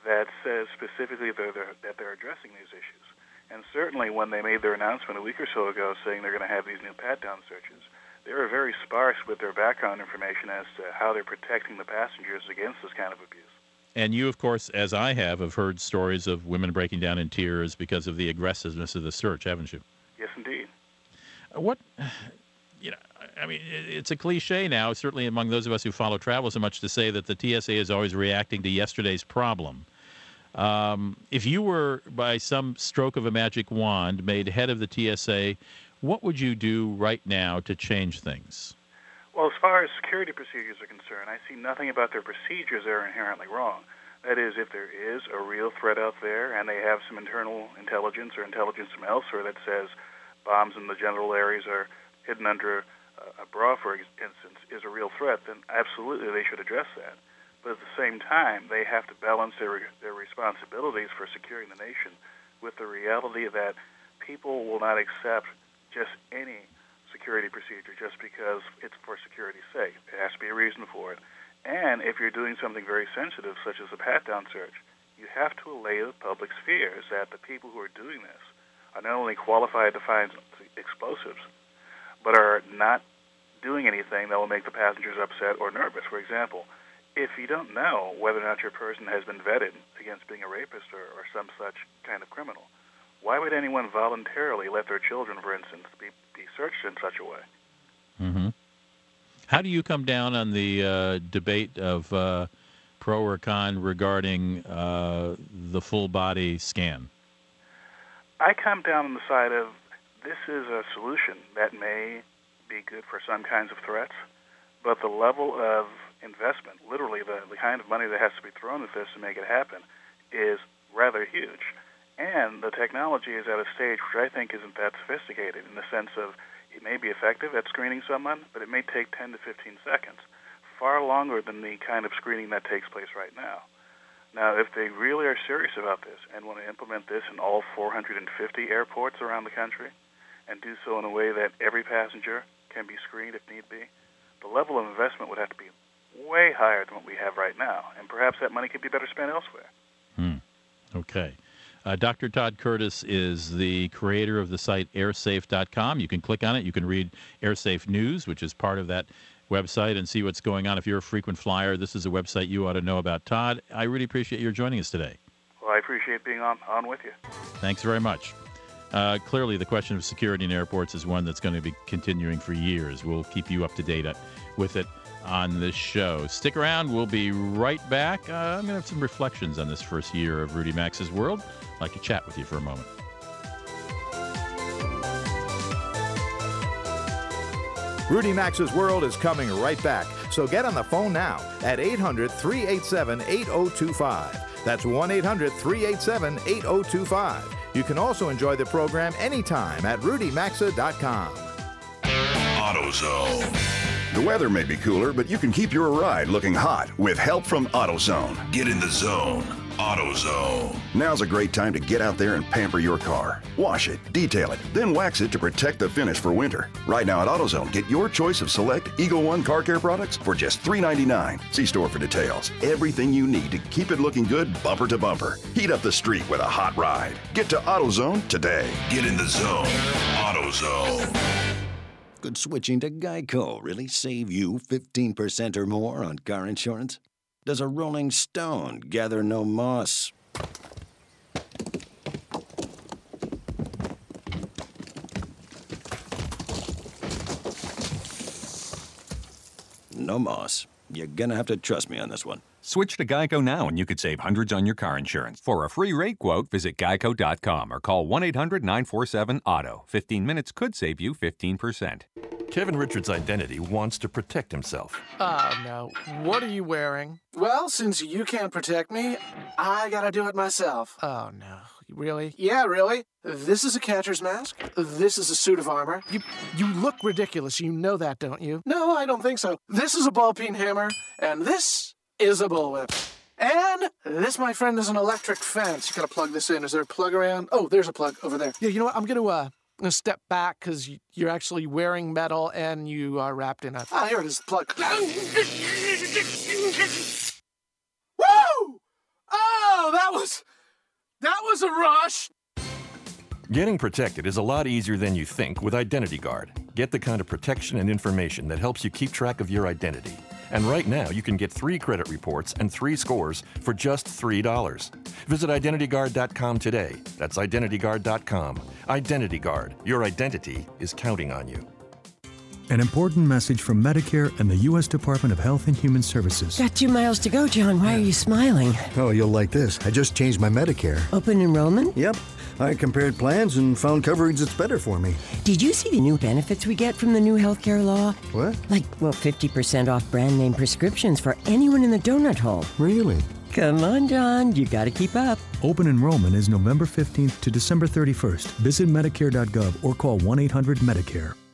that says specifically that they're, that they're addressing these issues. And certainly when they made their announcement a week or so ago saying they're going to have these new pat down searches, they were very sparse with their background information as to how they're protecting the passengers against this kind of abuse. And you, of course, as I have, have heard stories of women breaking down in tears because of the aggressiveness of the search, haven't you? Yes, indeed. What, you know, I mean, it's a cliche now, certainly among those of us who follow travel so much, to say that the TSA is always reacting to yesterday's problem. Um, if you were, by some stroke of a magic wand, made head of the TSA, what would you do right now to change things? Well, as far as security procedures are concerned, I see nothing about their procedures that are inherently wrong. That is, if there is a real threat out there and they have some internal intelligence or intelligence from elsewhere that says bombs in the general areas are hidden under a bra, for instance, is a real threat, then absolutely they should address that. But at the same time, they have to balance their their responsibilities for securing the nation with the reality that people will not accept just any security procedure just because it's for security's sake. There has to be a reason for it. And if you're doing something very sensitive, such as a pat down search, you have to allay the public's fears that the people who are doing this are not only qualified to find explosives, but are not doing anything that will make the passengers upset or nervous. For example, if you don't know whether or not your person has been vetted against being a rapist or, or some such kind of criminal, why would anyone voluntarily let their children, for instance, be, be searched in such a way? Mm-hmm. How do you come down on the uh, debate of uh, pro or con regarding uh, the full body scan? I come down on the side of this is a solution that may be good for some kinds of threats, but the level of investment, literally the, the kind of money that has to be thrown at this to make it happen, is rather huge. And the technology is at a stage which I think isn't that sophisticated in the sense of it may be effective at screening someone, but it may take 10 to 15 seconds, far longer than the kind of screening that takes place right now. Now, if they really are serious about this and want to implement this in all 450 airports around the country and do so in a way that every passenger can be screened if need be, the level of investment would have to be way higher than what we have right now, and perhaps that money could be better spent elsewhere. Hmm. Okay. Uh, Dr. Todd Curtis is the creator of the site airsafe.com. You can click on it. You can read AirSafe News, which is part of that website, and see what's going on. If you're a frequent flyer, this is a website you ought to know about. Todd, I really appreciate your joining us today. Well, I appreciate being on, on with you. Thanks very much. Uh, clearly, the question of security in airports is one that's going to be continuing for years. We'll keep you up to date with it on this show. Stick around. We'll be right back. Uh, I'm going to have some reflections on this first year of Rudy Maxa's World. I'd like to chat with you for a moment. Rudy Maxa's World is coming right back. So get on the phone now at 800 387 8025. That's 1 800 387 8025. You can also enjoy the program anytime at rudymaxa.com. AutoZone. The weather may be cooler, but you can keep your ride looking hot with help from AutoZone. Get in the zone. AutoZone. Now's a great time to get out there and pamper your car. Wash it, detail it, then wax it to protect the finish for winter. Right now at AutoZone, get your choice of select Eagle One car care products for just $3.99. See store for details. Everything you need to keep it looking good bumper to bumper. Heat up the street with a hot ride. Get to AutoZone today. Get in the zone. AutoZone. Could switching to Geico really save you 15% or more on car insurance? Does a rolling stone gather no moss? No moss. You're gonna have to trust me on this one. Switch to Geico now and you could save hundreds on your car insurance. For a free rate quote, visit geico.com or call 1 800 947 AUTO. 15 minutes could save you 15%. Kevin Richards' identity wants to protect himself. Oh, no. What are you wearing? Well, since you can't protect me, I gotta do it myself. Oh, no. Really? Yeah, really. This is a catcher's mask. This is a suit of armor. You you look ridiculous. You know that, don't you? No, I don't think so. This is a ball peen hammer, and this is a bullwhip. And this, my friend, is an electric fence. You gotta plug this in. Is there a plug around? Oh, there's a plug over there. Yeah, you know what? I'm gonna uh gonna step back because you're actually wearing metal and you are wrapped in a. Ah, here it is. Plug. Woo! Oh, that was that was a rush. Getting protected is a lot easier than you think with Identity Guard. Get the kind of protection and information that helps you keep track of your identity. And right now, you can get three credit reports and three scores for just $3. Visit IdentityGuard.com today. That's IdentityGuard.com. Identity Guard. Your identity is counting on you. An important message from Medicare and the U.S. Department of Health and Human Services. Got two miles to go, John. Why are you smiling? Oh, you'll like this. I just changed my Medicare. Open enrollment? Yep. I compared plans and found coverage that's better for me. Did you see the new benefits we get from the new healthcare law? What? Like, well, 50% off brand name prescriptions for anyone in the donut hole. Really? Come on, John. You got to keep up. Open enrollment is November 15th to December 31st. Visit Medicare.gov or call 1 800 Medicare.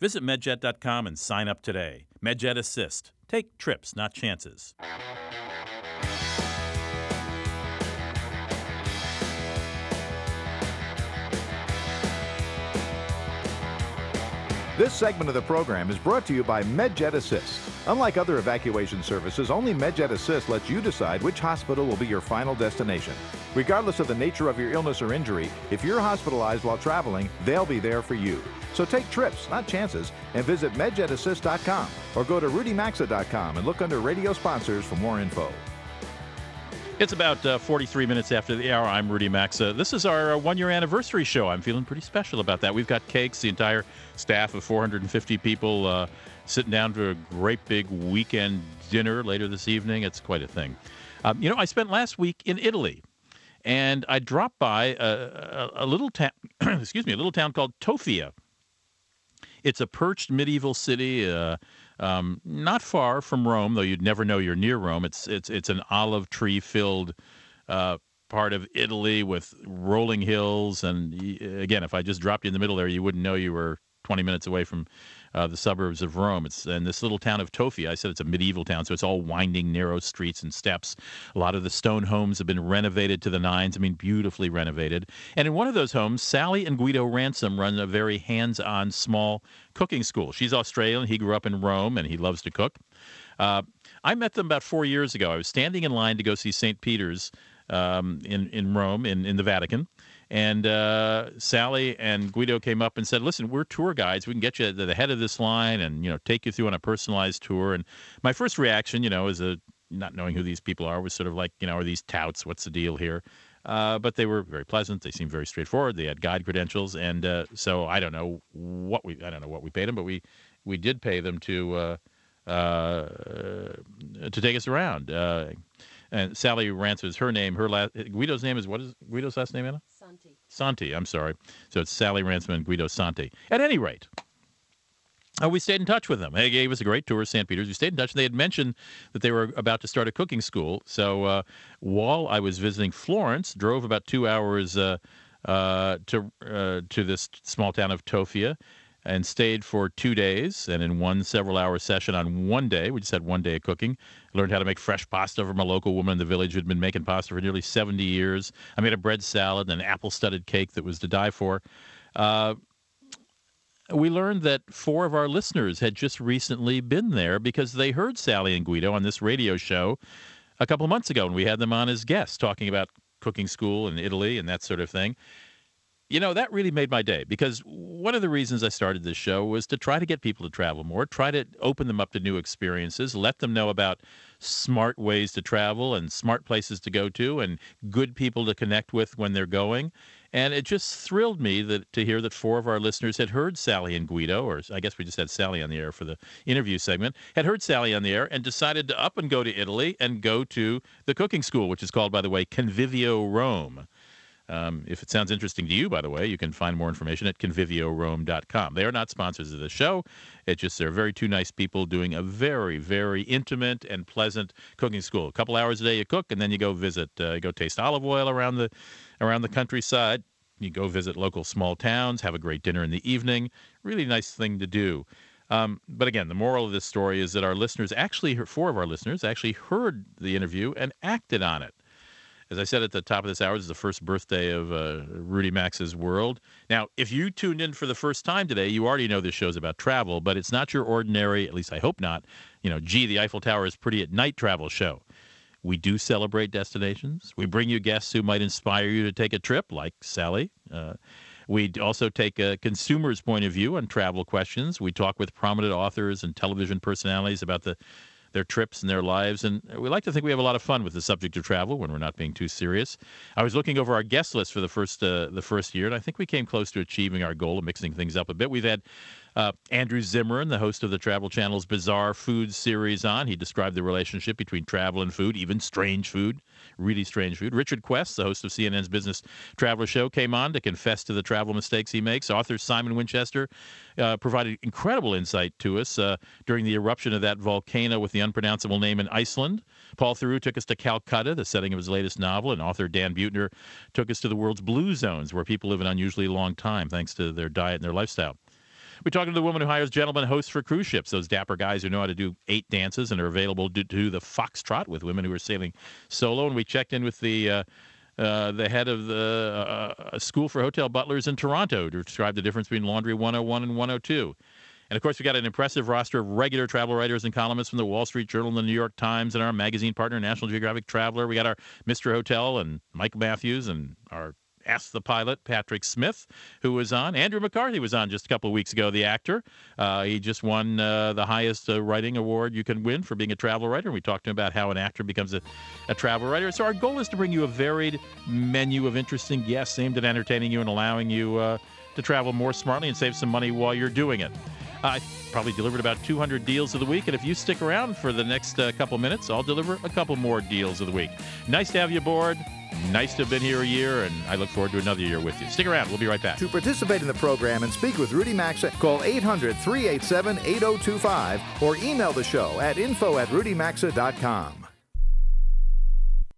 Visit medjet.com and sign up today. MedJet Assist. Take trips, not chances. This segment of the program is brought to you by MedJet Assist. Unlike other evacuation services, only MedJet Assist lets you decide which hospital will be your final destination. Regardless of the nature of your illness or injury, if you're hospitalized while traveling, they'll be there for you. So take trips, not chances, and visit medjetassist.com or go to rudymaxa.com and look under radio sponsors for more info. It's about uh, 43 minutes after the hour. I'm Rudy Maxa. This is our uh, one year anniversary show. I'm feeling pretty special about that. We've got cakes, the entire staff of 450 people uh, sitting down to a great big weekend dinner later this evening. It's quite a thing. Um, you know, I spent last week in Italy and I dropped by a, a, a little town, excuse me, a little town called Toffia. It's a perched medieval city. Um, not far from Rome, though you'd never know you're near Rome. It's it's it's an olive tree filled uh, part of Italy with rolling hills, and again, if I just dropped you in the middle there, you wouldn't know you were 20 minutes away from uh, the suburbs of Rome. It's in this little town of Toffia. I said it's a medieval town, so it's all winding, narrow streets and steps. A lot of the stone homes have been renovated to the nines. I mean, beautifully renovated. And in one of those homes, Sally and Guido Ransom run a very hands-on small cooking school. She's Australian. He grew up in Rome, and he loves to cook. Uh, I met them about four years ago. I was standing in line to go see St. Peter's um, in in Rome, in in the Vatican. And uh, Sally and Guido came up and said, "Listen, we're tour guides. We can get you to the head of this line, and you know, take you through on a personalized tour." And my first reaction, you know, as a not knowing who these people are, was sort of like, you know, are these touts? What's the deal here? Uh, but they were very pleasant. They seemed very straightforward. They had guide credentials, and uh, so I don't know what we I don't know what we paid them, but we we did pay them to uh, uh to take us around. Uh, and Sally Ransom is her name. Her last Guido's name is what is Guido's last name, Anna? Santi. I'm sorry. So it's Sally Ransom and Guido Santi. At any rate. Uh, we stayed in touch with them. They gave us a great tour of St. Peter's. We stayed in touch. And they had mentioned that they were about to start a cooking school. So uh, while I was visiting Florence, drove about two hours uh, uh to uh, to this small town of Toffia, and stayed for two days. And in one several hour session on one day, we just had one day of cooking. learned how to make fresh pasta from a local woman in the village who'd been making pasta for nearly 70 years. I made a bread salad and an apple studded cake that was to die for. Uh, we learned that four of our listeners had just recently been there because they heard Sally and Guido on this radio show a couple of months ago, and we had them on as guests talking about cooking school in Italy and that sort of thing. You know, that really made my day because one of the reasons I started this show was to try to get people to travel more, try to open them up to new experiences, let them know about smart ways to travel and smart places to go to and good people to connect with when they're going. And it just thrilled me that to hear that four of our listeners had heard Sally and Guido, or I guess we just had Sally on the air for the interview segment, had heard Sally on the air and decided to up and go to Italy and go to the cooking school, which is called, by the way, Convivio Rome. Um, if it sounds interesting to you, by the way, you can find more information at conviviorome.com. They are not sponsors of the show. It's just they're very two nice people doing a very, very intimate and pleasant cooking school. A couple hours a day you cook, and then you go visit, uh, you go taste olive oil around the around the countryside. You go visit local small towns, have a great dinner in the evening. Really nice thing to do. Um, but again, the moral of this story is that our listeners actually, four of our listeners, actually heard the interview and acted on it. As I said at the top of this hour, this is the first birthday of uh, Rudy Maxa's World. Now, if you tuned in for the first time today, you already know this show's about travel, but it's not your ordinary, at least I hope not, you know, gee, the Eiffel Tower is pretty at night travel show. We do celebrate destinations. We bring you guests who might inspire you to take a trip, like Sally. Uh, we also take a consumer's point of view on travel questions. We talk with prominent authors and television personalities about the their trips and their lives. And we like to think we have a lot of fun with the subject of travel when we're not being too serious. I was looking over our guest list for the first uh, the first year, and I think we came close to achieving our goal of mixing things up a bit. We've had uh, Andrew Zimmern, the host of the Travel Channel's Bizarre Food series, on. He described the relationship between travel and food, even strange food, really strange food. Richard Quest, the host of CNN's Business Traveler Show, came on to confess to the travel mistakes he makes. Author Simon Winchester uh, provided incredible insight to us uh, during the eruption of that volcano with the unpronounceable name in Iceland. Paul Theroux took us to Calcutta, the setting of his latest novel, and author Dan Buettner took us to the world's blue zones, where people live an unusually long time thanks to their diet and their lifestyle. We're talking to the woman who hires gentlemen hosts for cruise ships, those dapper guys who know how to do eight dances and are available to do the foxtrot with women who are sailing solo. And we checked in with the uh, uh, the head of the uh, School for Hotel Butlers in Toronto to describe the difference between Laundry 101 and 102. And of course, we got an impressive roster of regular travel writers and columnists from the Wall Street Journal and the New York Times and our magazine partner, National Geographic Traveler. We got our Mr. Hotel and Mike Matthews and our Ask the Pilot, Patrick Smith, who was on. Andrew McCarthy was on just a couple of weeks ago, the actor. Uh, he just won uh, the highest uh, writing award you can win for being a travel writer. And we talked to him about how an actor becomes a, a travel writer. So our goal is to bring you a varied menu of interesting guests aimed at entertaining you and allowing you uh, to travel more smartly and save some money while you're doing it. I probably delivered about 200 deals of the week, and if you stick around for the next uh, couple minutes, I'll deliver a couple more deals of the week. Nice to have you aboard. Nice to have been here a year, and I look forward to another year with you. Stick around. We'll be right back. To participate in the program and speak with Rudy Maxa, call 800 387 8025 or email the show at info at rudymaxa.com.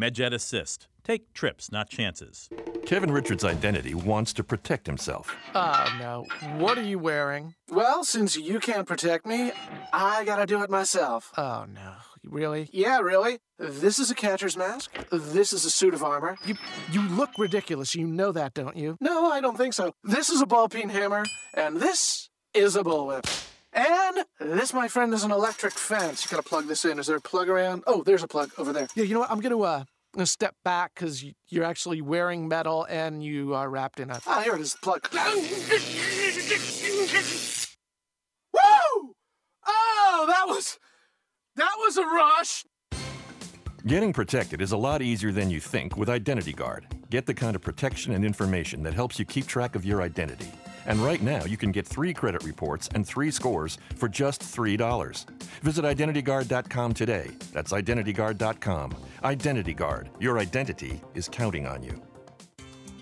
MedJet Assist. Take trips, not chances. Kevin Richards' identity wants to protect himself. Oh, no. What are you wearing? Well, since you can't protect me, I gotta do it myself. Oh, no. Really? Yeah, really. This is a catcher's mask. This is a suit of armor. You you look ridiculous. You know that, don't you? No, I don't think so. This is a ball peen hammer, and this is a bullwhip. And this, my friend, is an electric fence. You gotta plug this in. Is there a plug around? Oh, there's a plug over there. Yeah, you know what? I'm gonna uh, I'm gonna step back because you're actually wearing metal and you are wrapped in a. Ah, here it is. Plug. Woo! Oh, that was that was a rush. Getting protected is a lot easier than you think with Identity Guard. Get the kind of protection and information that helps you keep track of your identity. And right now, you can get three credit reports and three scores for just $3. Visit IdentityGuard.com today. That's IdentityGuard.com. Identity Guard. Your identity is counting on you.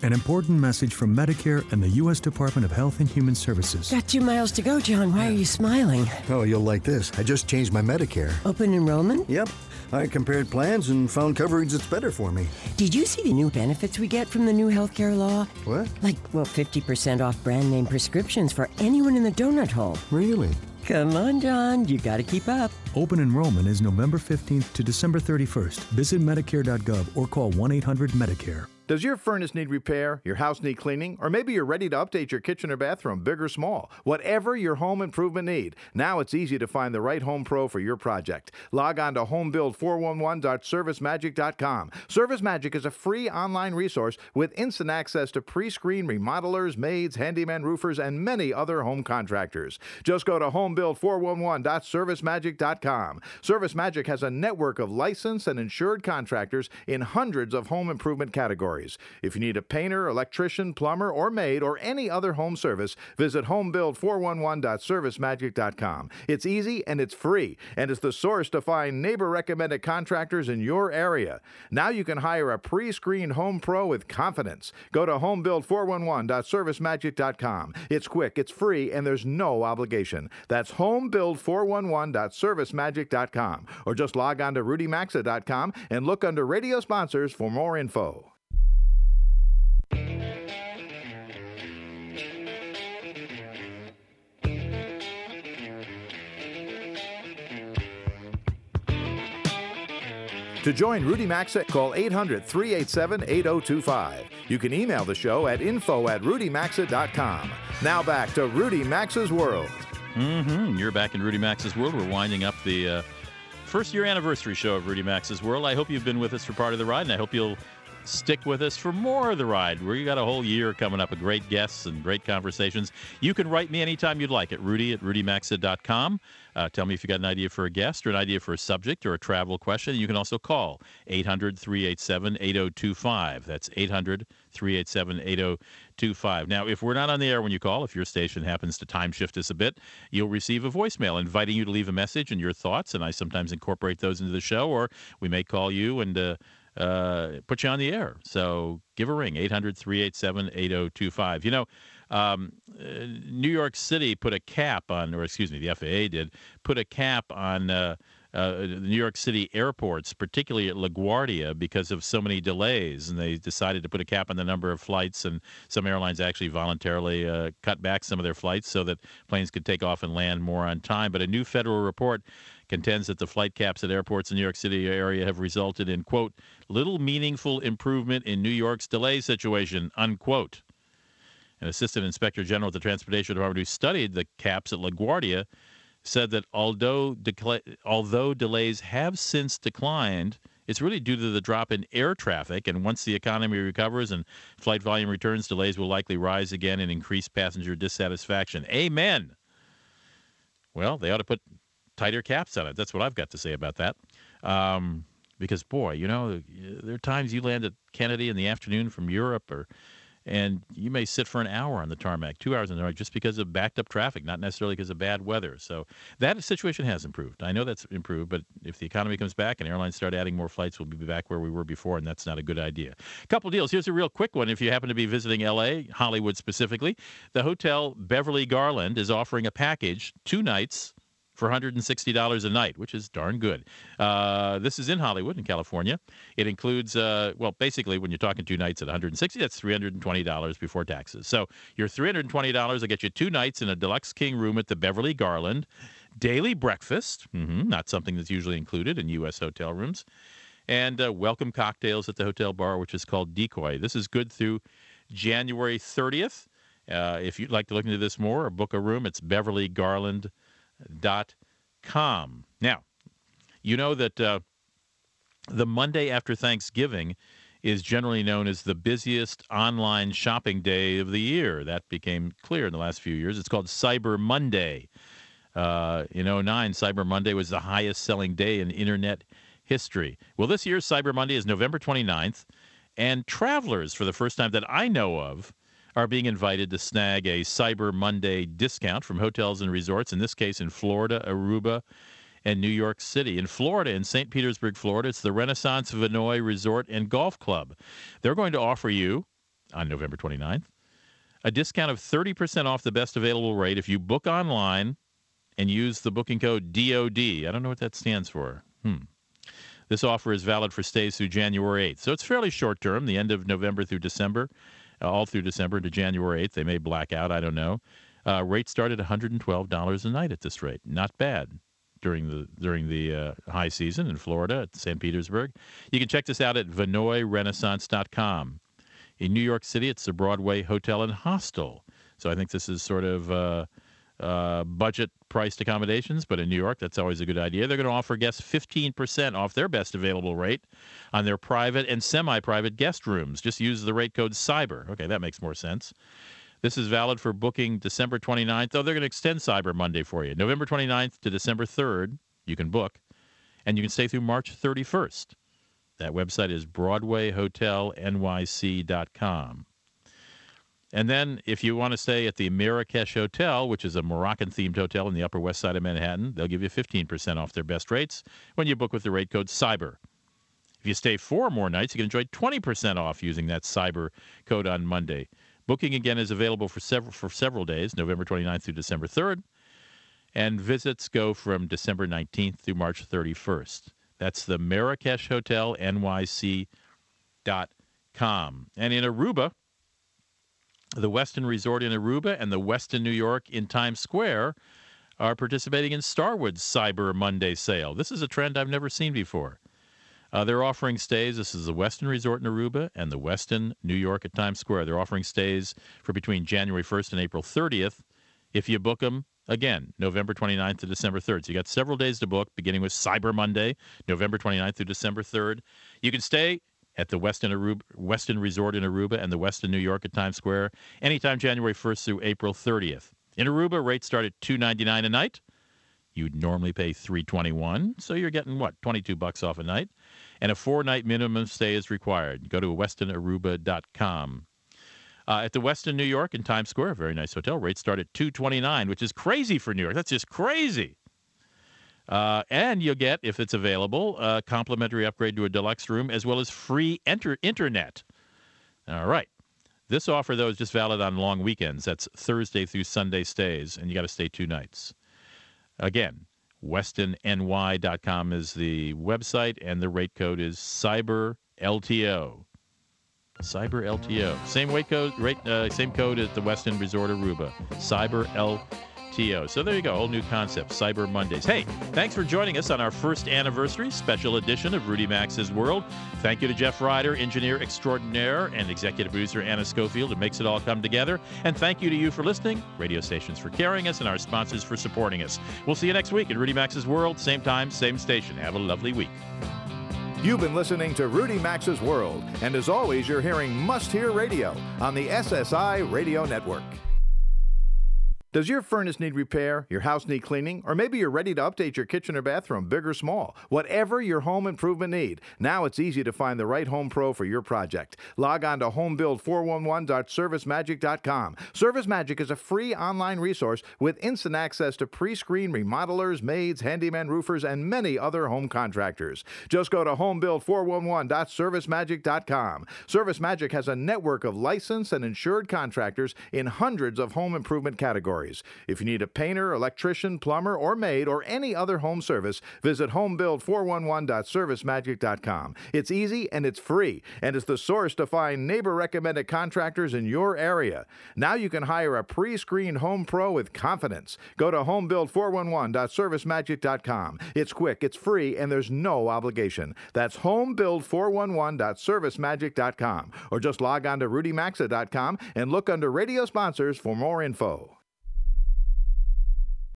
An important message from Medicare and the U.S. Department of Health and Human Services. Got two miles to go, John. Why are you smiling? Oh, you'll like this. I just changed my Medicare. Open enrollment? Yep. I compared plans and found coverage that's better for me. Did you see the new benefits we get from the new healthcare law? What? Like, well, 50% off brand name prescriptions for anyone in the donut hole. Really? Come on, John. You got to keep up. Open enrollment is November 15th to December 31st. Visit Medicare.gov or call 1 800 Medicare. Does your furnace need repair, your house need cleaning, or maybe you're ready to update your kitchen or bathroom, big or small? Whatever your home improvement need, now it's easy to find the right home pro for your project. Log on to homebuild411.servicemagic.com. ServiceMagic is a free online resource with instant access to pre-screen remodelers, maids, handyman roofers, and many other home contractors. Just go to homebuild411.servicemagic.com. ServiceMagic has a network of licensed and insured contractors in hundreds of home improvement categories. If you need a painter, electrician, plumber, or maid, or any other home service, visit homebuild411.servicemagic.com. It's easy and it's free, and it's the source to find neighbor recommended contractors in your area. Now you can hire a pre screened home pro with confidence. Go to homebuild411.servicemagic.com. It's quick, it's free, and there's no obligation. That's homebuild411.servicemagic.com. Or just log on to rudymaxa.com and look under radio sponsors for more info. To join Rudy Maxa, call 800 387 8025. You can email the show at info at rudymaxa.com. Now back to Rudy Maxa's World. Mm-hmm. You're back in Rudy Maxa's World. We're winding up the uh, first year anniversary show of Rudy Maxa's World. I hope you've been with us for part of the ride, and I hope you'll stick with us for more of the ride. We've got a whole year coming up of great guests and great conversations. You can write me anytime you'd like at rudy at rudymaxa.com. Uh, tell me if you got an idea for a guest or an idea for a subject or a travel question. You can also call 800 387 8025. That's 800 387 8025. Now, if we're not on the air when you call, if your station happens to time shift us a bit, you'll receive a voicemail inviting you to leave a message and your thoughts, and I sometimes incorporate those into the show, or we may call you and uh, uh, put you on the air. So give a ring, 800 387 8025. You know, um, uh, New York City put a cap on, or excuse me, the FAA did, put a cap on. Uh, uh, New York City airports, particularly at LaGuardia, because of so many delays, and they decided to put a cap on the number of flights. And some airlines actually voluntarily uh, cut back some of their flights so that planes could take off and land more on time. But a new federal report contends that the flight caps at airports in New York City area have resulted in quote little meaningful improvement in New York's delay situation unquote. An assistant inspector general at the Transportation Department who studied the caps at LaGuardia said that although decla- although delays have since declined, it's really due to the drop in air traffic. And once the economy recovers and flight volume returns, delays will likely rise again and increase passenger dissatisfaction. Amen. Well, they ought to put tighter caps on it. That's what I've got to say about that. Um, because boy, you know, there are times you land at Kennedy in the afternoon from Europe or and you may sit for an hour on the tarmac, two hours on the tarmac, just because of backed up traffic, not necessarily because of bad weather. So that situation has improved. I know that's improved, but if the economy comes back and airlines start adding more flights, we'll be back where we were before, and that's not a good idea. A couple deals. Here's a real quick one. If you happen to be visiting L.A., Hollywood specifically, the Hotel Beverly Garland is offering a package, two nights for $160 a night, which is darn good. Uh, this is in Hollywood, in California. It includes, uh, well, basically, when you're talking two nights at 160, that's $320 before taxes. So your $320 will get you two nights in a deluxe king room at the Beverly Garland, daily breakfast, mm-hmm, not something that's usually included in U.S. hotel rooms, and uh, welcome cocktails at the hotel bar, which is called Decoy. This is good through January 30th. Uh, if you'd like to look into this more or book a room, it's Beverly Garland com. Now, you know that uh, the Monday after Thanksgiving is generally known as the busiest online shopping day of the year. That became clear in the last few years. It's called Cyber Monday. Uh, in 09, Cyber Monday was the highest selling day in internet history. Well, this year's Cyber Monday is November 29th, and travelers, for the first time that I know of, are being invited to snag a Cyber Monday discount from hotels and resorts, in this case in Florida, Aruba, and New York City. In Florida, in St. Petersburg, Florida, it's the Renaissance Vinoy Resort and Golf Club. They're going to offer you, on November 29th, a discount of 30% off the best available rate if you book online and use the booking code DOD. I don't know what that stands for. Hmm. This offer is valid for stays through January 8th. So it's fairly short term, the end of November through December all through December to January 8th. They may black out. I don't know. Uh, rates start at $112 a night at this rate. Not bad during the during the uh, high season in Florida at St. Petersburg. You can check this out at VinoyRenaissance.com. In New York City, it's the Broadway Hotel and Hostel. So I think this is sort of uh, uh, budget priced accommodations, but in New York, that's always a good idea. They're going to offer guests 15% off their best available rate on their private and semi private guest rooms. Just use the rate code CYBER. Okay, that makes more sense. This is valid for booking December 29th, though they're going to extend Cyber Monday for you. November 29th to December 3rd, you can book, and you can stay through March 31st. That website is BroadwayHotelNYC.com. And then, if you want to stay at the Marrakesh Hotel, which is a Moroccan themed hotel in the Upper West Side of Manhattan, they'll give you 15% off their best rates when you book with the rate code CYBER. If you stay four more nights, you can enjoy 20% off using that CYBER code on Monday. Booking again is available for several for several days, November 29th through December 3rd, and visits go from December 19th through March 31st. That's the Marrakesh Hotel NYC.com. And in Aruba, the Westin Resort in Aruba and the Westin New York in Times Square are participating in Starwood's Cyber Monday sale. This is a trend I've never seen before. Uh, they're offering stays. This is the Westin Resort in Aruba and the Westin New York at Times Square. They're offering stays for between January 1st and April 30th. If you book them, again, November 29th to December 3rd. So you got several days to book, beginning with Cyber Monday, November 29th through December 3rd. You can stay at the Westin, Aruba, Westin Resort in Aruba and the Westin New York at Times Square anytime January 1st through April 30th. In Aruba, rates start at $2.99 a night. You'd normally pay 321 so you're getting what, 22 bucks off a night. And a four-night minimum stay is required. Go to westinaruba.com. Uh, at the Westin New York in Times Square, very nice hotel, rates start at 229 which is crazy for New York. That's just crazy. Uh, and you'll get, if it's available, a complimentary upgrade to a deluxe room as well as free enter- internet. All right. This offer, though, is just valid on long weekends. That's Thursday through Sunday stays, and you got to stay two nights. Again, WestinNY.com is the website, and the rate code is Cyber LTO. Cyber LTO. Same rate code, uh, same code at the Westin Resort Aruba. Cyber LTO. TO. So there you go, whole new concept, Cyber Mondays. Hey, thanks for joining us on our first anniversary special edition of Rudy Maxa's World. Thank you to Jeff Ryder, engineer extraordinaire, and executive producer Anna Schofield, who makes it all come together. And thank you to you for listening, radio stations for carrying us, and our sponsors for supporting us. We'll see you next week in Rudy Maxa's World, same time, same station. Have a lovely week. You've been listening to Rudy Maxa's World, and as always, you're hearing Must Hear Radio on the SSI Radio Network. Does your furnace need repair, your house need cleaning, or maybe you're ready to update your kitchen or bathroom, big or small? Whatever your home improvement need, now it's easy to find the right home pro for your project. Log on to homebuild411.servicemagic.com. ServiceMagic is a free online resource with instant access to pre-screened remodelers, maids, handyman roofers, and many other home contractors. Just go to homebuild411.servicemagic.com. ServiceMagic has a network of licensed and insured contractors in hundreds of home improvement categories. If you need a painter, electrician, plumber, or maid, or any other home service, visit homebuild411.servicemagic.com. It's easy and it's free, and it's the source to find neighbor recommended contractors in your area. Now you can hire a pre screened home pro with confidence. Go to homebuild411.servicemagic.com. It's quick, it's free, and there's no obligation. That's homebuild411.servicemagic.com. Or just log on to rudymaxa.com and look under radio sponsors for more info.